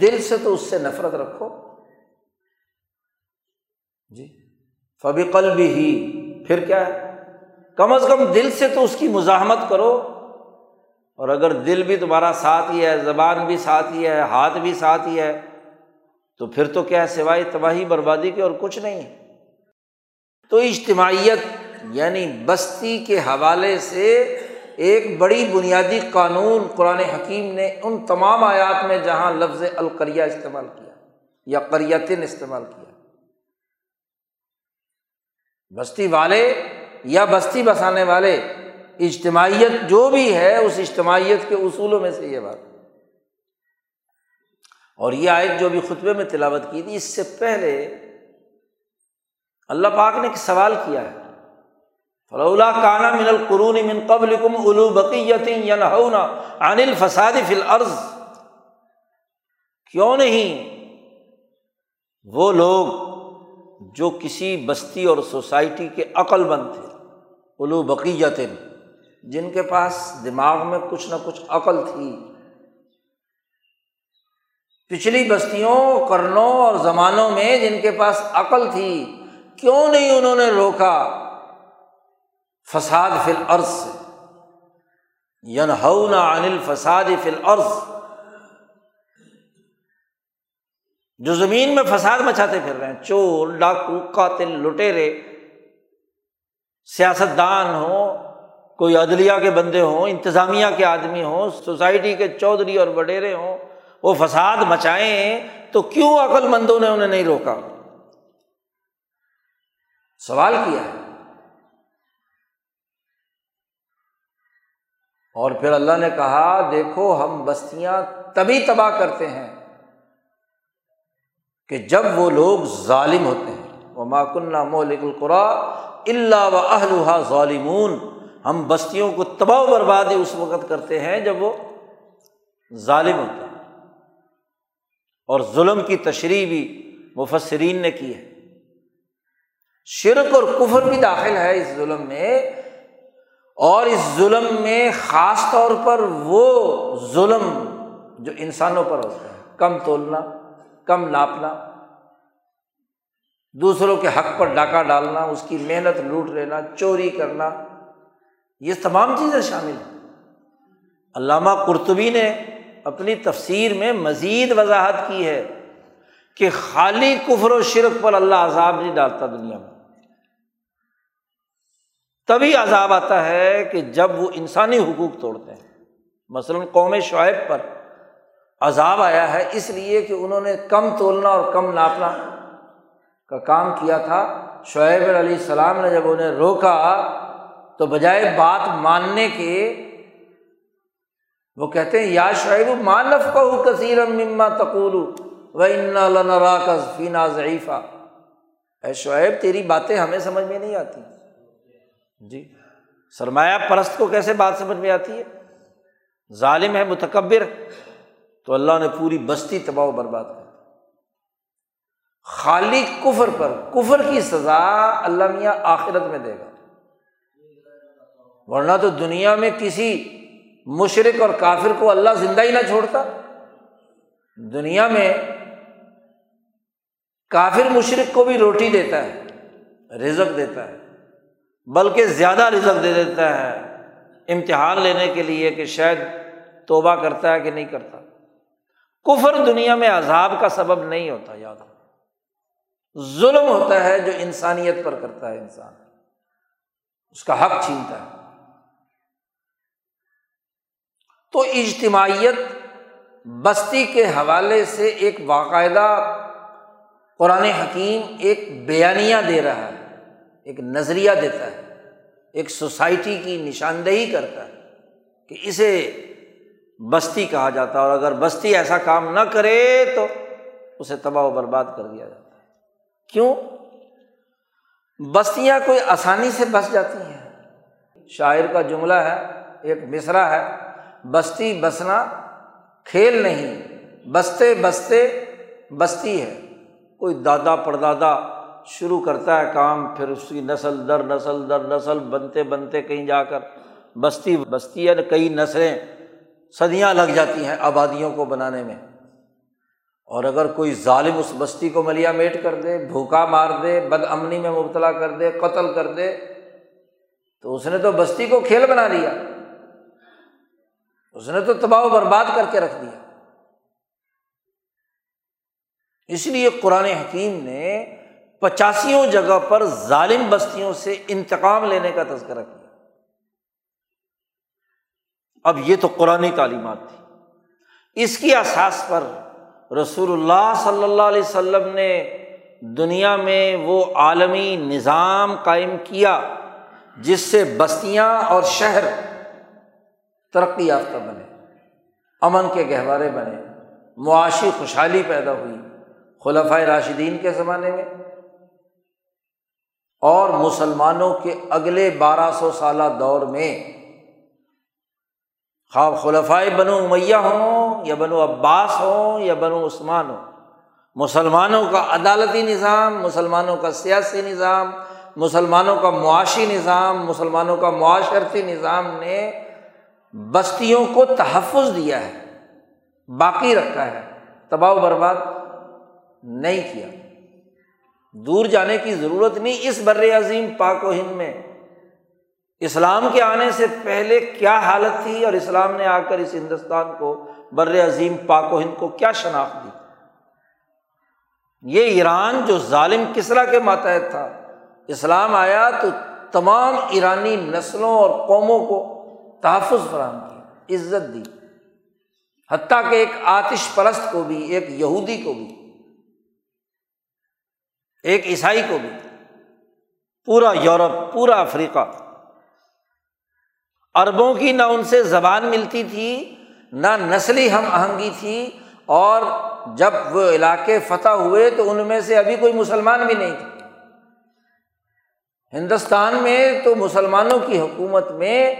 دل سے تو اس سے نفرت رکھو۔ جی۔ فبی قل بھی ہی۔ پھر کیا ہے؟ کم از کم دل سے تو اس کی مزاحمت کرو۔ اور اگر دل بھی تمہارا ساتھ ہی ہے، زبان بھی ساتھ ہی ہے، ہاتھ بھی ساتھ ہی ہے، تو پھر تو کیا سوائے تباہی، بربادی کے اور کچھ نہیں۔ تو اجتماعیت یعنی بستی کے حوالے سے ایک بڑی بنیادی قانون قرآن حکیم نے ان تمام آیات میں جہاں لفظ القریہ استعمال کیا یا قریتن استعمال کیا۔ بستی والے یا بستی بسانے والے اجتماعیت جو بھی ہے، اس اجتماعیت کے اصولوں میں سے یہ بات۔ اور یہ آیت جو بھی خطبے میں تلاوت کی تھی، اس سے پہلے اللہ پاک نے ایک سوال کیا ہے۔ فلولا کانا من القرون من قبل کم الو بقیت عن الفساد فی الارض کیوں نہیں؟ وہ لوگ جو کسی بستی اور سوسائٹی کے عقل مند تھے۔ الو بقیت جن کے پاس دماغ میں کچھ نہ کچھ عقل تھی۔ پچھلی بستیوں، کرنوں اور زمانوں میں جن کے پاس عقل تھی، کیوں نہیں انہوں نے روکا؟ فساد فل عرض سے ین عن فساد فل عرض جو زمین میں فساد مچاتے پھر رہے ہیں، چور ڈاکو قاتل لٹیرے سیاست دان ہوں کوئی عدلیہ کے بندے ہوں، انتظامیہ کے آدمی ہوں، سوسائٹی کے چودھری اور وڈیرے ہوں، وہ فساد مچائیں تو کیوں عقل مندوں نے انہیں نہیں روکا؟ سوال کیا ہے۔ اور پھر اللہ نے کہا، دیکھو ہم بستیاں تبھی تباہ کرتے ہیں کہ جب وہ لوگ ظالم ہوتے ہیں۔ وہ ماکن مولک القرا اللہ و اہلحا ظالمون۔ ہم بستیوں کو تباہ و برباد اس وقت کرتے ہیں جب وہ ظالم ہوتا ہے اور ظلم کی تشریح بھی مفسرین نے کی ہے۔ شرک اور کفر بھی داخل ہے اس ظلم میں۔ اور اس ظلم میں خاص طور پر وہ ظلم جو انسانوں پر ہوتا ہے۔ کم تولنا، کم ناپنا دوسروں کے حق پر ڈاکہ ڈالنا، اس کی محنت لوٹ لینا، چوری کرنا۔ یہ تمام چیزیں شامل ہیں۔ علامہ قرطبی نے اپنی تفسیر میں مزید وضاحت کی ہے کہ خالی کفر و شرک پر اللہ عذاب نہیں ڈالتا دنیا میں۔ تبھی عذاب آتا ہے کہ جب وہ انسانی حقوق توڑتے ہیں۔ مثلاً قوم شعیب پر عذاب آیا ہے اس لیے کہ انہوں نے کم تولنا اور کم ناپنا کا کام کیا تھا۔ شعیب علیہ السلام نے جب انہیں روکا تو بجائے بات ماننے کے، وہ کہتے ہیں، یا شعیب مانف کا کثیر مما تقول و اننا کا فینا ضعیفہ اے شعیب، تیری باتیں ہمیں سمجھ میں نہیں آتی۔ جی سرمایہ پرست کو کیسے بات سمجھ میں آتی ہے؟ ظالم ہے، متکبر، تو اللہ نے پوری بستی تباہ و برباد کر خالی کفر پر، کفر کی سزا اللہ میاں آخرت میں دے گا۔ ورنہ تو دنیا میں کسی مشرق اور کافر کو اللہ زندہ ہی نہ چھوڑتا۔ دنیا میں کافر مشرق کو بھی روٹی دیتا ہے، رزق دیتا ہے، بلکہ زیادہ رزق دے دیتا ہے۔ امتحان لینے کے لیے کہ شاید توبہ کرتا ہے کہ نہیں کرتا۔ کفر دنیا میں عذاب کا سبب نہیں ہوتا، یاد ظلم ہوتا ہے جو انسانیت پر کرتا ہے انسان۔ اس کا حق چھینتا ہے۔ تو اجتماعیت بستی کے حوالے سے ایک باقاعدہ قرآن حکیم ایک بیانیہ دے رہا ہے، ایک نظریہ دیتا ہے، ایک سوسائٹی کی نشاندہی کرتا ہے کہ اسے بستی کہا جاتا ہے اور اگر بستی ایسا کام نہ کرے تو اسے تباہ و برباد کر دیا جاتا ہے۔ کیوں؟ بستیاں کوئی آسانی سے بس جاتی ہیں۔ شاعر کا جملہ ہے، ایک مصرا ہے بستی بسنا کھیل نہیں، بستے بستے بستی ہے۔ کوئی دادا پردادا شروع کرتا ہے کام، پھر اس کی نسل در نسل در نسل بنتے بنتے کہیں جا کر بستی بستی ہے، کئی نسلیں صدیاں لگ جاتی ہیں آبادیوں کو بنانے میں۔ اور اگر کوئی ظالم اس بستی کو ملیا میٹ کر دے بھوکا مار دے، بد امنی میں مبتلا کر دے، قتل کر دے، تو اس نے تو بستی کو کھیل بنا لیا۔ اس نے تو تباہ و برباد کر کے رکھ دیا۔ اس لیے قرآن حکیم نے پچاسیوں جگہ پر ظالم بستیوں سے انتقام لینے کا تذکرہ کیا۔ اب یہ تو قرآن تعلیمات تھی۔ اس کی اساس پر رسول اللہ صلی اللہ علیہ وسلم نے دنیا میں وہ عالمی نظام قائم کیا جس سے بستیاں اور شہر ترقی یافتہ بنے، امن کے گہوارے بنے، معاشی خوشحالی پیدا ہوئی خلفۂ راشدین کے زمانے میں۔ اور مسلمانوں کے اگلے بارہ سو سالہ دور میں خواب خلفائے بنو میاں ہوں یا بنو عباس ہوں یا بنو عثمان ہوں، مسلمانوں کا عدالتی نظام، مسلمانوں کا سیاسی نظام، مسلمانوں کا معاشی نظام، مسلمانوں کا معاشرتی نظام نے بستیوں کو تحفظ دیا ہے، باقی رکھا ہے۔ تباہ و برباد نہیں کیا۔ دور جانے کی ضرورت نہیں اس بر عظیم پاک و ہند میں۔ اسلام کے آنے سے پہلے کیا حالت تھی اور اسلام نے آ کر اس ہندوستان کو، بر عظیم پاک و ہند کو کیا شناخت دی؟ یہ ایران جو ظالم کسرا کے ماتحت تھا، اسلام آیا تو تمام ایرانی نسلوں اور قوموں کو تحفظ فراہم کیا عزت دی۔ حتیٰ کہ ایک آتش پرست کو بھی، ایک یہودی کو بھی، ایک عیسائی کو بھی، پورا یورپ، پورا افریقہ۔ اربوں کی نہ ان سے زبان ملتی تھی، نہ نسلی ہم آہنگی تھی، اور جب وہ علاقے فتح ہوئے تو ان میں سے ابھی کوئی مسلمان بھی نہیں تھے ہندوستان میں تو مسلمانوں کی حکومت میں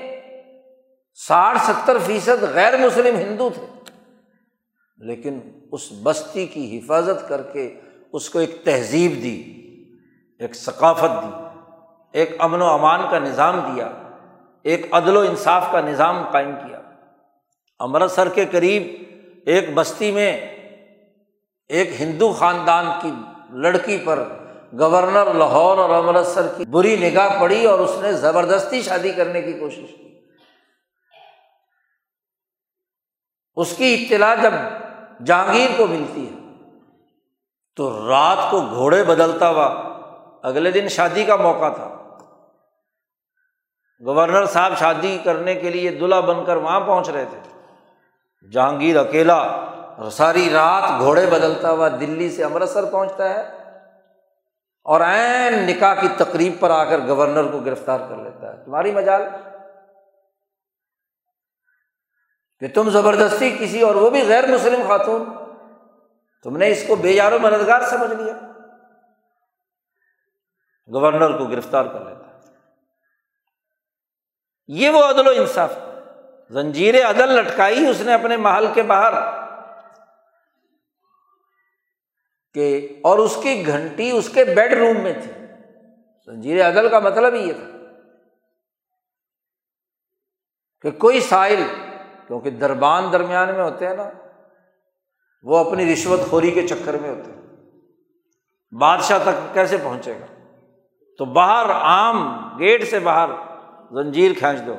ساٹھ ستر فیصد غیر مسلم ہندو تھے۔ لیکن اس بستی کی حفاظت کر کے اس کو ایک تہذیب دی، ایک ثقافت دی، ایک امن و امان کا نظام دیا، ایک عدل و انصاف کا نظام قائم کیا۔ امرتسر کے قریب ایک بستی میں ایک ہندو خاندان کی لڑکی پر گورنر لاہور اور امرتسر کی بری نگاہ پڑی اور اس نے زبردستی شادی کرنے کی کوشش کی۔ اس کی اطلاع جب جہانگیر کو ملتی ہے، تو رات کو گھوڑے بدلتا ہوا اگلے دن شادی کا موقع تھا۔ گورنر صاحب شادی کرنے کے لیے دلہا بن کر وہاں پہنچ رہے تھے۔ جہانگیر اکیلا ساری رات گھوڑے بدلتا ہوا دلی سے امرتسر پہنچتا ہے اور عین نکاح کی تقریب پر آ کر گورنر کو گرفتار کر لیتا ہے۔ تمہاری مجال کہ تم زبردستی کسی اور، وہ بھی غیر مسلم خاتون، تم نے اس کو بے یار و مددگار سمجھ لیا۔ گورنر کو گرفتار کر لیتا یہ وہ عدل و انصاف زنجیر عدل لٹکائی اس نے اپنے محل کے باہر کہ، اور اس کی گھنٹی اس کے بیڈ روم میں تھی۔ زنجیر عدل کا مطلب ہی یہ تھا کہ کوئی سائل کیونکہ دربان درمیان میں ہوتے ہیں نا، وہ اپنی رشوت خوری کے چکر میں ہوتے ہیں۔ بادشاہ تک کیسے پہنچے گا؟ تو باہر عام گیٹ سے باہر زنجیر کھینچ دو،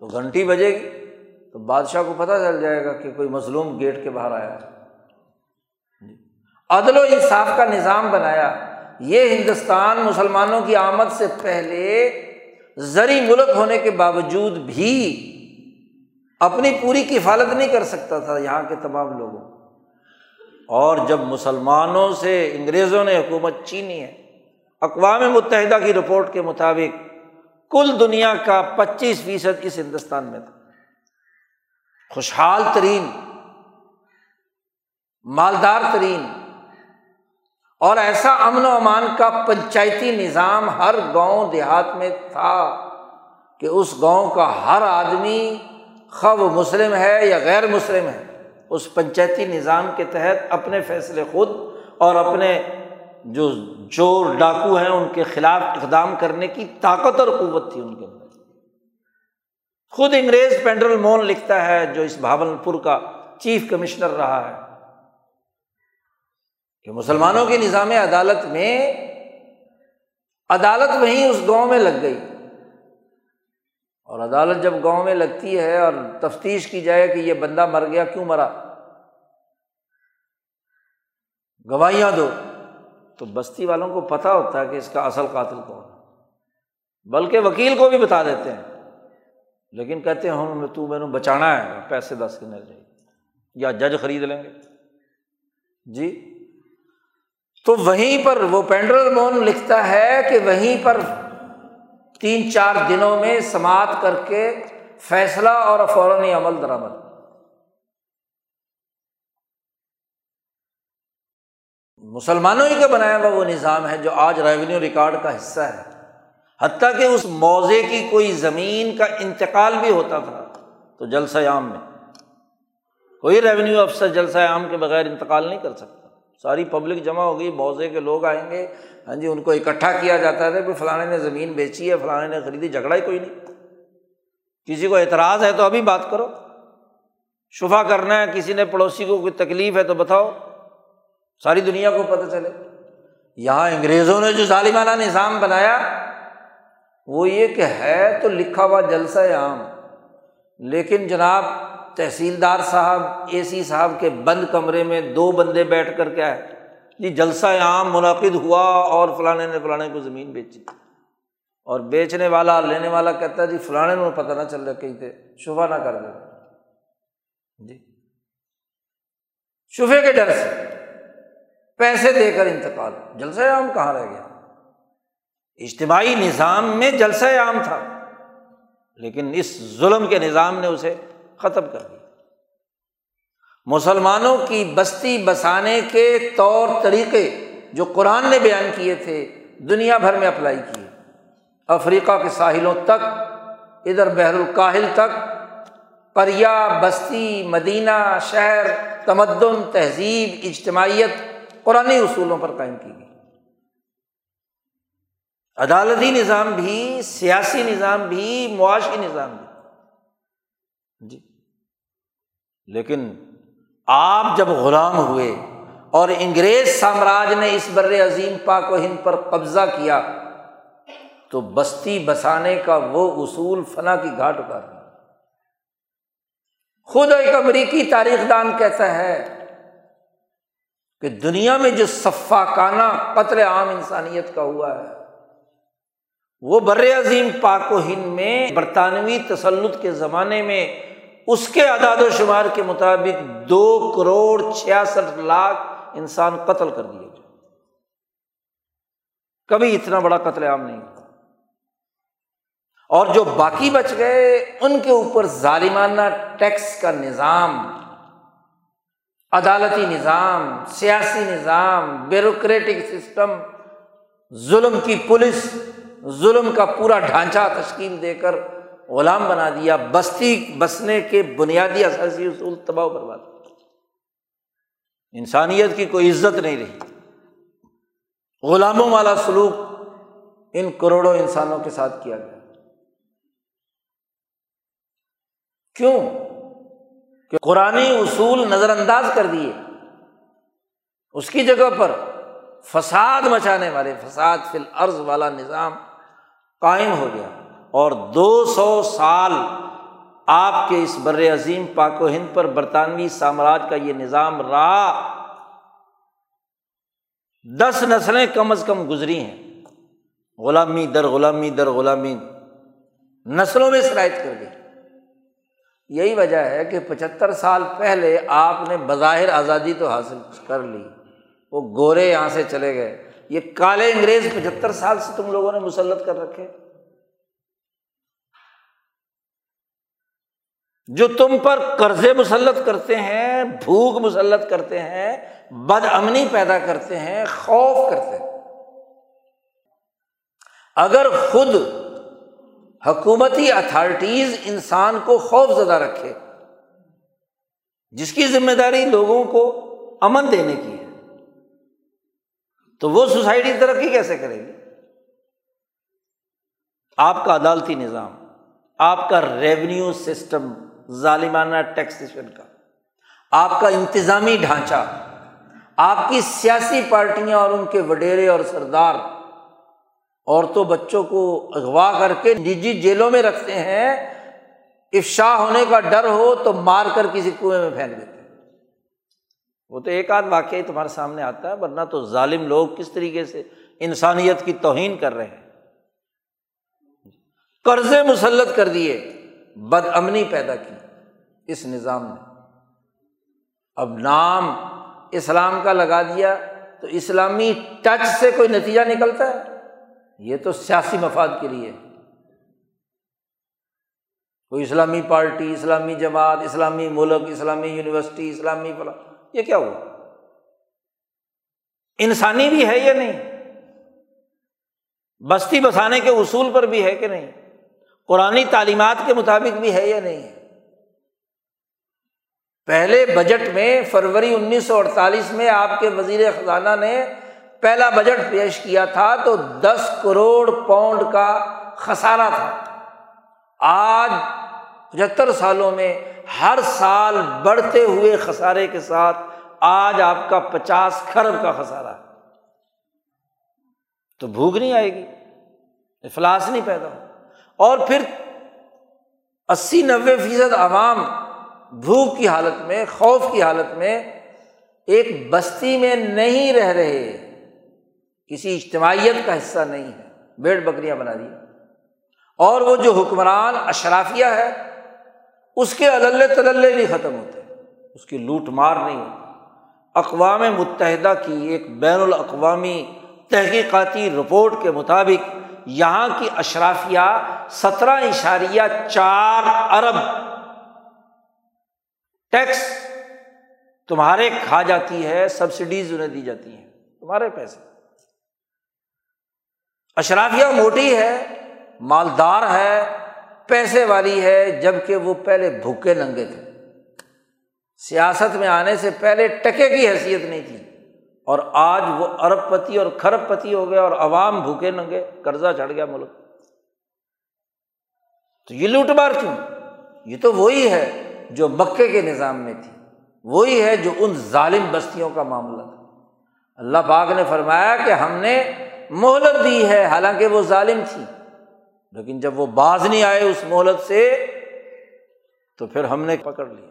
تو گھنٹی بجے گی، تو بادشاہ کو پتہ چل جائے گا کہ کوئی مظلوم گیٹ کے باہر آیا ہے۔ عدل و انصاف کا نظام بنایا۔ یہ ہندوستان مسلمانوں کی آمد سے پہلے زرعی ملک ہونے کے باوجود بھی اپنی پوری کفالت نہیں کر سکتا تھا یہاں کے تمام لوگوں اور جب مسلمانوں سے انگریزوں نے حکومت چینی ہے، اقوام متحدہ کی رپورٹ کے مطابق کل دنیا کا پچیس فیصد اس ہندوستان میں تھا۔ خوشحال ترین، مالدار ترین اور ایسا امن و امان کا پنچایتی نظام ہر گاؤں دیہات میں تھا کہ اس گاؤں کا ہر آدمی خب مسلم ہے یا غیر مسلم ہے، اس پنچایتی نظام کے تحت اپنے فیصلے خود اور اپنے جو چور ڈاکو ہیں، ان کے خلاف اقدام کرنے کی طاقت اور قوت تھی ان کے اندر۔ خود انگریز پینڈرل مون لکھتا ہے، جو اس بھاول پور کا چیف کمشنر رہا ہے، کہ مسلمانوں کے نظام عدالت میں، عدالت وہیں اس گاؤں میں لگ گئی۔ اور عدالت جب گاؤں میں لگتی ہے اور تفتیش کی جائے کہ یہ بندہ مر گیا، کیوں مرا؟ گواہیاں دو۔ تو بستی والوں کو پتا ہوتا ہے کہ اس کا اصل قاتل کون ہے۔ بلکہ وکیل کو بھی بتا دیتے ہیں۔ لیکن کہتے ہیں، ہم تو میں نے بچانا ہے، پیسے دس کے نہیں جائیے یا جج خرید لیں گے۔ جی۔ تو وہیں پر وہ پینڈرل مون لکھتا ہے کہ وہیں پر تین چار دنوں میں سماعت کر کے فیصلہ اور فوراً عمل درآمد مسلمانوں ہی کا بنایا ہوا وہ نظام ہے جو آج ریونیو ریکارڈ کا حصہ ہے۔ حتیٰ کہ اس موضے کی کوئی زمین کا انتقال بھی ہوتا تھا تو جلسہ عام میں۔ کوئی ریونیو افسر جلسہ عام کے بغیر انتقال نہیں کر سکتا۔ ساری پبلک جمع ہو گئی موضے کے لوگ آئیں گے۔ ہاں جی ان کو اکٹھا کیا جاتا ہے کہ فلانے نے زمین بیچی ہے، فلانے نے خریدی، جھگڑا ہی کوئی نہیں۔ کسی کو اعتراض ہے تو ابھی بات کرو۔ شفا کرنا ہے، کسی نے پڑوسی کو کوئی تکلیف ہے تو بتاؤ۔ ساری دنیا کو پتہ چلے۔ یہاں انگریزوں نے جو ظالمانہ نظام بنایا، وہ یہ کہ ہے تو لکھا ہوا جلسہ عام۔ لیکن جناب تحصیلدار صاحب، اے سی صاحب کے بند کمرے میں دو بندے بیٹھ کر کیا ہے؟ جی جلسہ عام منعقد ہوا اور فلانے نے فلانے کو زمین بیچی۔ اور بیچنے والا، لینے والا کہتا ہے جی فلانے میں پتہ نہ چل رہا، کہیں تھے شبہ نہ کر دے۔ جی۔ شفے کے ڈر سے پیسے دے کر انتقال۔ جلسہ عام کہاں رہ گیا؟ اجتماعی نظام میں جلسہ عام تھا، لیکن اس ظلم کے نظام نے اسے ختم کر دیا مسلمانوں کی بستی بسانے کے طور طریقے جو قرآن نے بیان کیے تھے، دنیا بھر میں اپلائی کیے۔ افریقہ کے ساحلوں تک، ادھر بحر الکاہل تک، پریا، بستی، مدینہ، شہر، تمدن، تہذیب، اجتماعیت قرآن اصولوں پر قائم کی گئی۔ عدالتی نظام بھی، سیاسی نظام بھی، معاشی نظام بھی۔ جی۔ لیکن آپ جب غلام ہوئے اور انگریز سامراج نے اس بر عظیم پاک و ہند پر قبضہ کیا، تو بستی بسانے کا وہ اصول فنا کی گھاٹ اتار خود ایک امریکی تاریخ دان کہتا ہے کہ دنیا میں جو صفاقانہ قتل عام انسانیت کا ہوا ہے، وہ بر عظیم پاک و ہند میں برطانوی تسلط کے زمانے میں اس کے اعداد و شمار کے مطابق دو کروڑ چھیاسٹھ لاکھ انسان قتل کر دیے جائے کبھی اتنا بڑا قتل عام نہیں ہوا اور جو باقی بچ گئے، ان کے اوپر ظالمانہ ٹیکس کا نظام، عدالتی نظام، سیاسی نظام، بیوروکریٹک سسٹم، ظلم کی پولیس، ظلم کا پورا ڈھانچہ تشکیل دے کر غلام بنا دیا، بستی، بسنے کے بنیادی اثاثی اصول تباہ برباد۔ انسانیت کی کوئی عزت نہیں رہی۔ غلاموں والا سلوک ان کروڑوں انسانوں کے ساتھ کیا گیا۔ کیوں؟ کہ قرآن اصول نظر انداز کر دیے۔ اس کی جگہ پر فساد مچانے والے، فساد فی الارض والا نظام قائم ہو گیا۔ اور دو سو سال آپ کے اس بر عظیم پاک و ہند پر برطانوی سامراج کا یہ نظام رہا۔ دس نسلیں کم از کم گزری ہیں۔ غلامی در غلامی در غلامی۔ نسلوں میں شرائط کر گئی یہی وجہ ہے کہ پچہتر سال پہلے آپ نے بظاہر آزادی تو حاصل کر لی۔ وہ گورے یہاں سے چلے گئے۔ یہ کالے انگریز پچہتر سال سے تم لوگوں نے مسلط کر رکھے۔ جو تم پر قرضے مسلط کرتے ہیں، بھوک مسلط کرتے ہیں، بد امنی پیدا کرتے ہیں، خوف کرتے ہیں۔ اگر خود حکومتی اتھارٹیز انسان کو خوف زدہ رکھے، جس کی ذمہ داری لوگوں کو امن دینے کی ہے، تو وہ سوسائٹی ترقی کیسے کرے گی؟ آپ کا عدالتی نظام، آپ کا ریونیو سسٹم ظالمانہ ٹیکسیشن کا۔ آپ کا انتظامی ڈھانچہ، آپ کی سیاسی پارٹیاں اور ان کے وڈیرے اور سردار عورتوں بچوں کو اغوا کر کے نجی جیلوں میں رکھتے ہیں، افشا ہونے کا ڈر ہو تو مار کر کسی کنویں میں پھینک دیتے ہیں۔ وہ تو ایک آدھ واقعہ تمہارے سامنے آتا ہے، ورنہ تو ظالم لوگ کس طریقے سے انسانیت کی توہین کر رہے ہیں۔ قرضے مسلط کر دیے۔ بد امنی پیدا کی اس نظام نے۔ اب نام اسلام کا لگا دیا تو اسلامی ٹچ سے کوئی نتیجہ نکلتا ہے؟ یہ تو سیاسی مفاد کے لیے۔ کوئی اسلامی پارٹی، اسلامی جماعت، اسلامی ملک، اسلامی یونیورسٹی، اسلامی فلاں، یہ کیا ہوا؟ انسانی بھی ہے یا نہیں؟ بستی بسانے کے اصول پر بھی ہے کہ نہیں؟ قرآن تعلیمات کے مطابق بھی ہے یا نہیں پہلے بجٹ میں فروری انیس سو اڑتالیس میں آپ کے وزیر خزانہ نے پہلا بجٹ پیش کیا تھا تو دس کروڑ پاؤنڈ کا خسارا تھا۔ آج پچہتر سالوں میں ہر سال بڑھتے ہوئے خسارے کے ساتھ آج آپ کا پچاس کھرب کا خسارا تو بھوک نہیں آئے گی، افلاس نہیں پیدا ہو۔ اور پھر اسی نوے فیصد عوام بھوک کی حالت میں، خوف کی حالت میں ایک بستی میں نہیں رہ رہے، کسی اجتماعیت کا حصہ نہیں ہے بیڑ بکریاں بنا دی۔ اور وہ جو حکمران اشرافیہ ہے، اس کے اللہ تللے نہیں ختم ہوتے اس کی لوٹ مار نہیں ہوتی۔ اقوام متحدہ کی ایک بین الاقوامی تحقیقاتی رپورٹ کے مطابق یہاں کی اشرافیہ سترہ اشاریہ چار ارب ٹیکس تمہارے کھا جاتی ہے، سبسڈیز انہیں دی جاتی ہیں، تمہارے پیسے۔ اشرافیہ موٹی ہے، مالدار ہے، پیسے والی ہے جبکہ وہ پہلے بھوکے ننگے تھے۔ سیاست میں آنے سے پہلے ٹکے کی حیثیت نہیں تھی۔ اور آج وہ ارب پتی اور کھرب پتی ہو گیا اور عوام بھوکے ننگے قرضہ چڑھ گیا ملک۔ تو یہ لوٹ مار کیوں؟ یہ تو وہی ہے جو مکے کے نظام میں تھی۔ وہی ہے جو ان ظالم بستیوں کا معاملہ تھا۔ اللہ پاک نے فرمایا کہ ہم نے مہلت دی ہے، حالانکہ وہ ظالم تھی۔ لیکن جب وہ باز نہیں آئے اس مہلت سے، تو پھر ہم نے پکڑ لیا۔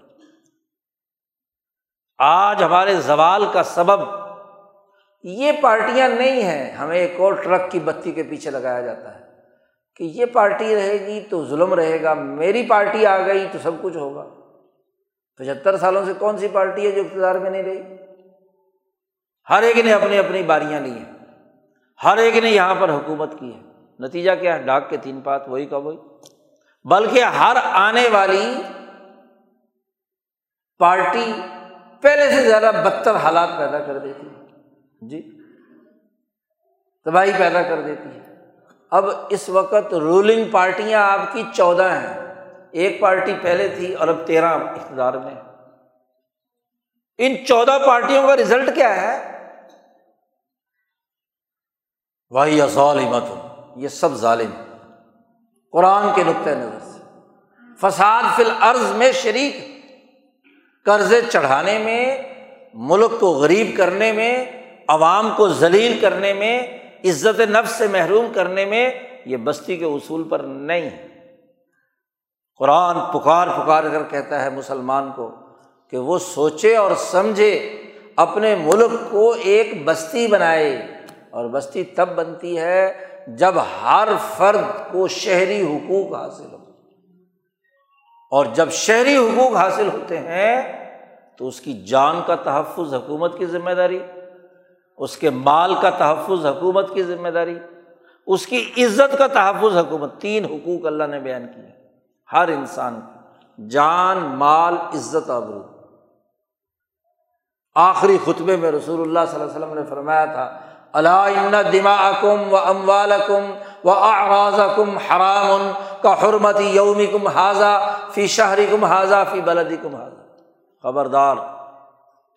آج ہمارے زوال کا سبب یہ پارٹیاں نہیں ہیں، ہمیں ایک اور ٹرک کی بتی کے پیچھے لگایا جاتا ہے۔ کہ یہ پارٹی رہے گی تو ظلم رہے گا، میری پارٹی آ گئی تو سب کچھ ہوگا۔ پچہتر سالوں سے کون سی پارٹی ہے جو اقتدار میں نہیں رہی؟ ہر ایک نے اپنی اپنی باریاں لی ہیں۔ ہر ایک نے یہاں پر حکومت کی ہے۔ نتیجہ کیا ہے؟ ڈاک کے تین پات، وہی کا وہی۔ بلکہ ہر آنے والی پارٹی پہلے سے زیادہ بدتر حالات پیدا کر دیتی ہے۔ جی؟ تباہی پیدا کر دیتی ہے۔ اب اس وقت رولنگ پارٹیاں آپ کی چودہ ہیں۔ ایک پارٹی پہلے تھی اور اب تیرہ اقتدار میں ان چودہ پارٹیوں کا رزلٹ کیا ہے؟ وہی ظالمت یہ سب ظالم۔ قرآن کے نقطۂ نظر سے۔ فساد فی الارض میں شریک۔ قرضے چڑھانے میں، ملک کو غریب کرنے میں عوام کو ذلیل کرنے میں، عزت نفس سے محروم کرنے میں یہ بستی کے اصول پر نہیں قرآن پکار پکار کر کہتا ہے مسلمان کو کہ وہ سوچے اور سمجھے، اپنے ملک کو ایک بستی بنائے۔ اور بستی تب بنتی ہے جب ہر فرد کو شہری حقوق حاصل ہو۔ اور جب شہری حقوق حاصل ہوتے ہیں تو اس کی جان کا تحفظ حکومت کی ذمہ داری۔ اس کے مال کا تحفظ حکومت کی ذمہ داری، اس کی عزت کا تحفظ حکومت۔ تین حقوق اللہ نے بیان کیے ہر انسان کی جان، مال، عزت آبرو آخری خطبے میں رسول اللہ صلی اللہ علیہ وسلم نے فرمایا تھا اللہ دما کم و اموال کم و آغاز کم حرام کا حرمتی یومی کم حاضہ فی شہری کم حاضہ فی بلدی کم حاضہ خبردار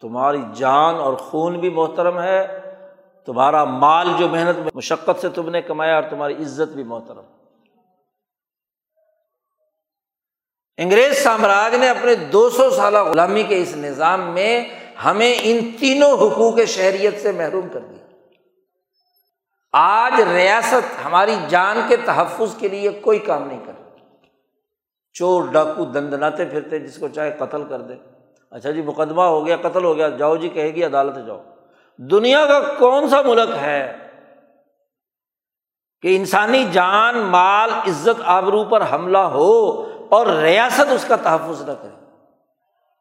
تمہاری جان اور خون بھی محترم ہے، تمہارا مال جو محنت میں مشقت سے تم نے کمایا اور تمہاری عزت بھی محترم۔ انگریز سامراج نے اپنے دو سو سالہ غلامی کے اس نظام میں ہمیں ان تینوں حقوق شہریت سے محروم کر دیا۔ آج ریاست ہماری جان کے تحفظ کے لیے کوئی کام نہیں کر چور ڈاکو دندناتے پھرتے، جس کو چاہے قتل کر دے۔ اچھا جی مقدمہ ہو گیا، قتل ہو گیا، جاؤ جی کہے گی عدالت جاؤ۔ دنیا کا کون سا ملک ہے کہ انسانی جان، مال، عزت، آبرو پر حملہ ہو اور ریاست اس کا تحفظ نہ کرے؟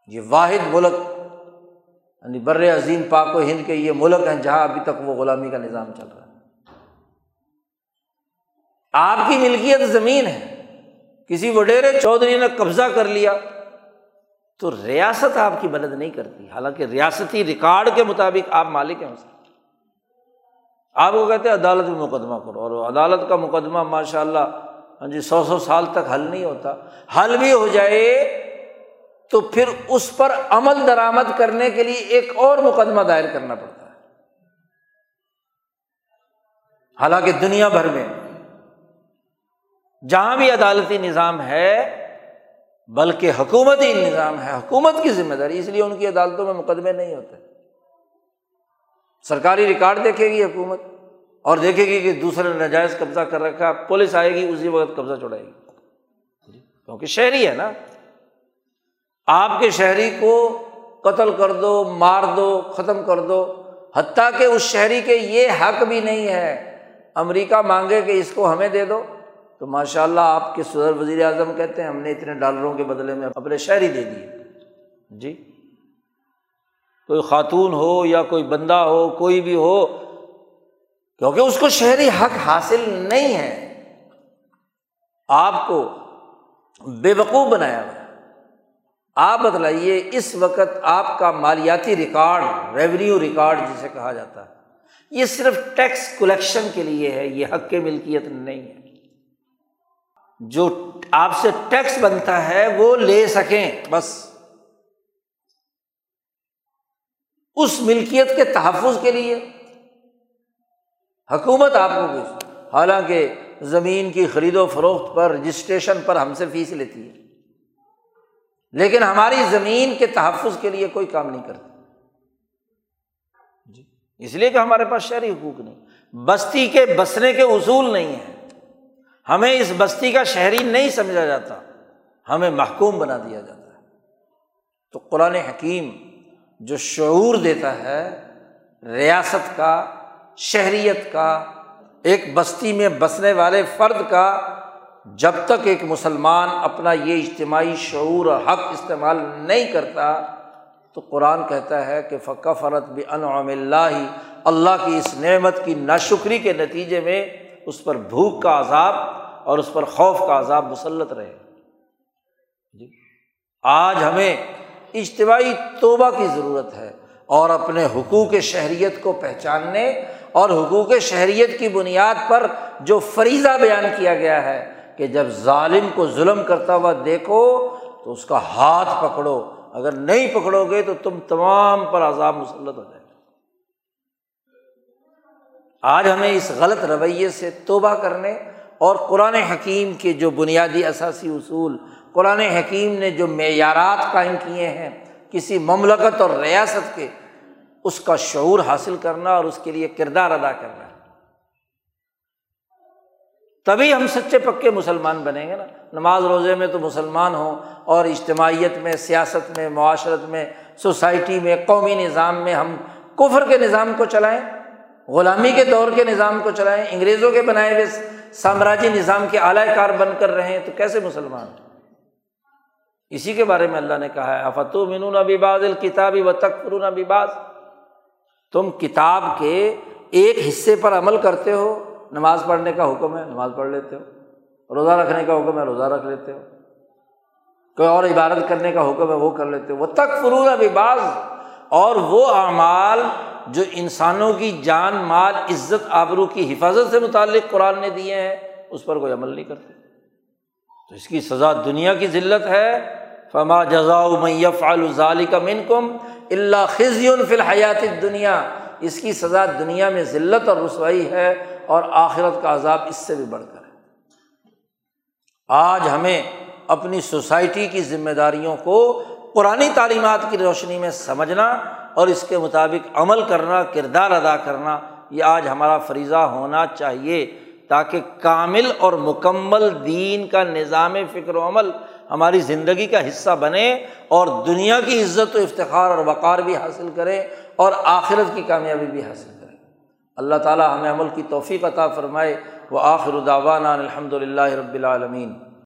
یہ واحد ملک یعنی بر عظیم پاک و ہند کے یہ ملک ہیں جہاں ابھی تک وہ غلامی کا نظام چل رہا ہے۔ آپ کی ملکیت زمین ہے۔ کسی وڈیرے چودھری نے قبضہ کر لیا۔ تو ریاست آپ کی مدد نہیں کرتی، حالانکہ ریاستی ریکارڈ کے مطابق آپ مالک ہیں اس آپ کو کہتے ہیں عدالت میں مقدمہ کرو، اور عدالت کا مقدمہ ماشاء اللہ ہاں جی سو سو سال تک حل نہیں ہوتا۔ حل بھی ہو جائے تو پھر اس پر عمل درآمد کرنے کے لیے ایک اور مقدمہ دائر کرنا پڑتا ہے۔ حالانکہ دنیا بھر میں جہاں بھی عدالتی نظام ہے بلکہ حکومتی نظام ہے، حکومت کی ذمہ داری، اس لیے ان کی عدالتوں میں مقدمے نہیں ہوتے۔ سرکاری ریکارڈ دیکھے گی حکومت اور دیکھے گی کہ دوسرے نجائز قبضہ کر رکھا، پولیس آئے گی، اسی وقت قبضہ چڑھائے گی۔ کیونکہ شہری ہے نا۔ آپ کے شہری کو قتل کر دو، مار دو، ختم کر دو، حتیٰ کہ اس شہری کے یہ حق بھی نہیں ہے۔ امریکہ مانگے کہ اس کو ہمیں دے دو۔ تو ماشاء اللہ آپ کے صدر وزیر اعظم کہتے ہیں، ہم نے اتنے ڈالروں کے بدلے میں اپنے شہری دے دیے جی۔ کوئی خاتون ہو یا کوئی بندہ ہو، کوئی بھی ہو، کیونکہ اس کو شہری حق حاصل نہیں ہے۔ آپ کو بے وقوف بنایا ہوا آپ بتلائیے، اس وقت آپ کا مالیاتی ریکارڈ ریونیو ریکارڈ جسے کہا جاتا ہے، یہ صرف ٹیکس کلیکشن کے لیے ہے، یہ حق ملکیت نہیں ہے۔ جو آپ سے ٹیکس بنتا ہے وہ لے سکیں۔ بس۔ اس ملکیت کے تحفظ کے لیے۔ حکومت آپ کو حالانکہ زمین کی خرید و فروخت پر رجسٹریشن پر ہم سے فیس لیتی ہے۔ لیکن ہماری زمین کے تحفظ کے لیے کوئی کام نہیں کرتی جی۔ اس لیے کہ ہمارے پاس شہری حقوق نہیں۔ بستی کے بسنے کے اصول نہیں ہیں۔ ہمیں اس بستی کا شہری نہیں سمجھا جاتا، ہمیں محکوم بنا دیا جاتا ہے۔ تو قرآن حکیم جو شعور دیتا ہے ریاست کا، شہریت کا، ایک بستی میں بسنے والے فرد کا، جب تک ایک مسلمان اپنا یہ اجتماعی شعور اور حق استعمال نہیں کرتا، تو قرآن کہتا ہے کہ فقہ فرت بھی انعام اللہ اللہ کی اس نعمت کی ناشکری کے نتیجے میں اس پر بھوک کا عذاب اور اس پر خوف کا عذاب مسلط رہے۔ جی۔ آج ہمیں اجتماعی توبہ کی ضرورت ہے اور اپنے حقوق شہریت کو پہچاننے اور حقوق شہریت کی بنیاد پر جو فریضہ بیان کیا گیا ہے کہ جب ظالم کو ظلم کرتا ہوا دیکھو تو اس کا ہاتھ پکڑو، اگر نہیں پکڑو گے تو تم تمام پر عذاب مسلط ہو جائے۔ آج ہمیں اس غلط رویے سے توبہ کرنے اور قرآن حکیم کے جو بنیادی اثاثی اصول، قرآن حکیم نے جو معیارات قائم کیے ہیں کسی مملکت اور ریاست کے، اس کا شعور حاصل کرنا اور اس کے لیے کردار ادا کرنا۔ تبھی ہم سچے پکے مسلمان بنیں گے نا۔ نماز روزے میں تو مسلمان ہوں اور اجتماعیت میں، سیاست میں، معاشرت میں، سوسائٹی میں، قومی نظام میں ہم کفر کے نظام کو چلائیں۔ غلامی کے دور کے نظام کو چلائیں، انگریزوں کے بنائے ہوئے سامراجی نظام کے اعلی کار بن کر رہے ہیں تو کیسے مسلمان اسی کے بارے میں اللہ نے کہا ہے افتو منون ابی باز الکتابی و تک فرون ابی باز تم کتاب کے ایک حصے پر عمل کرتے ہو، نماز پڑھنے کا حکم ہے، نماز پڑھ لیتے ہو، روزہ رکھنے کا حکم ہے، روزہ رکھ لیتے ہو، کوئی اور عبادت کرنے کا حکم ہے، وہ کر لیتے ہو۔ وہ تک فرون ابھی بعض اور وہ اعمال جو انسانوں کی جان، مال، عزت، آبرو کی حفاظت سے متعلق قرآن نے دیے ہیں، اس پر کوئی عمل نہیں کرتے۔ تو اس کی سزا دنیا کی ذلت ہے۔ فما جزا میف الظالی کا من کم اللہ خزی فی الحیات دنیا اس کی سزا دنیا میں ذلت اور رسوائی ہے اور آخرت کا عذاب اس سے بھی بڑھ کر ہے۔ آج ہمیں اپنی سوسائٹی کی ذمہ داریوں کو پرانی تعلیمات کی روشنی میں سمجھنا اور اس کے مطابق عمل کرنا، کردار ادا کرنا، یہ آج ہمارا فریضہ ہونا چاہیے تاکہ کامل اور مکمل دین کا نظام فکر و عمل ہماری زندگی کا حصہ بنے اور دنیا کی عزت و افتخار اور وقار بھی حاصل کرے اور آخرت کی کامیابی بھی حاصل کرے۔ اللہ تعالیٰ ہمیں عمل کی توفیق عطا فرمائے۔ وہ آخر الداوانہ الحمد للہ رب العالمین۔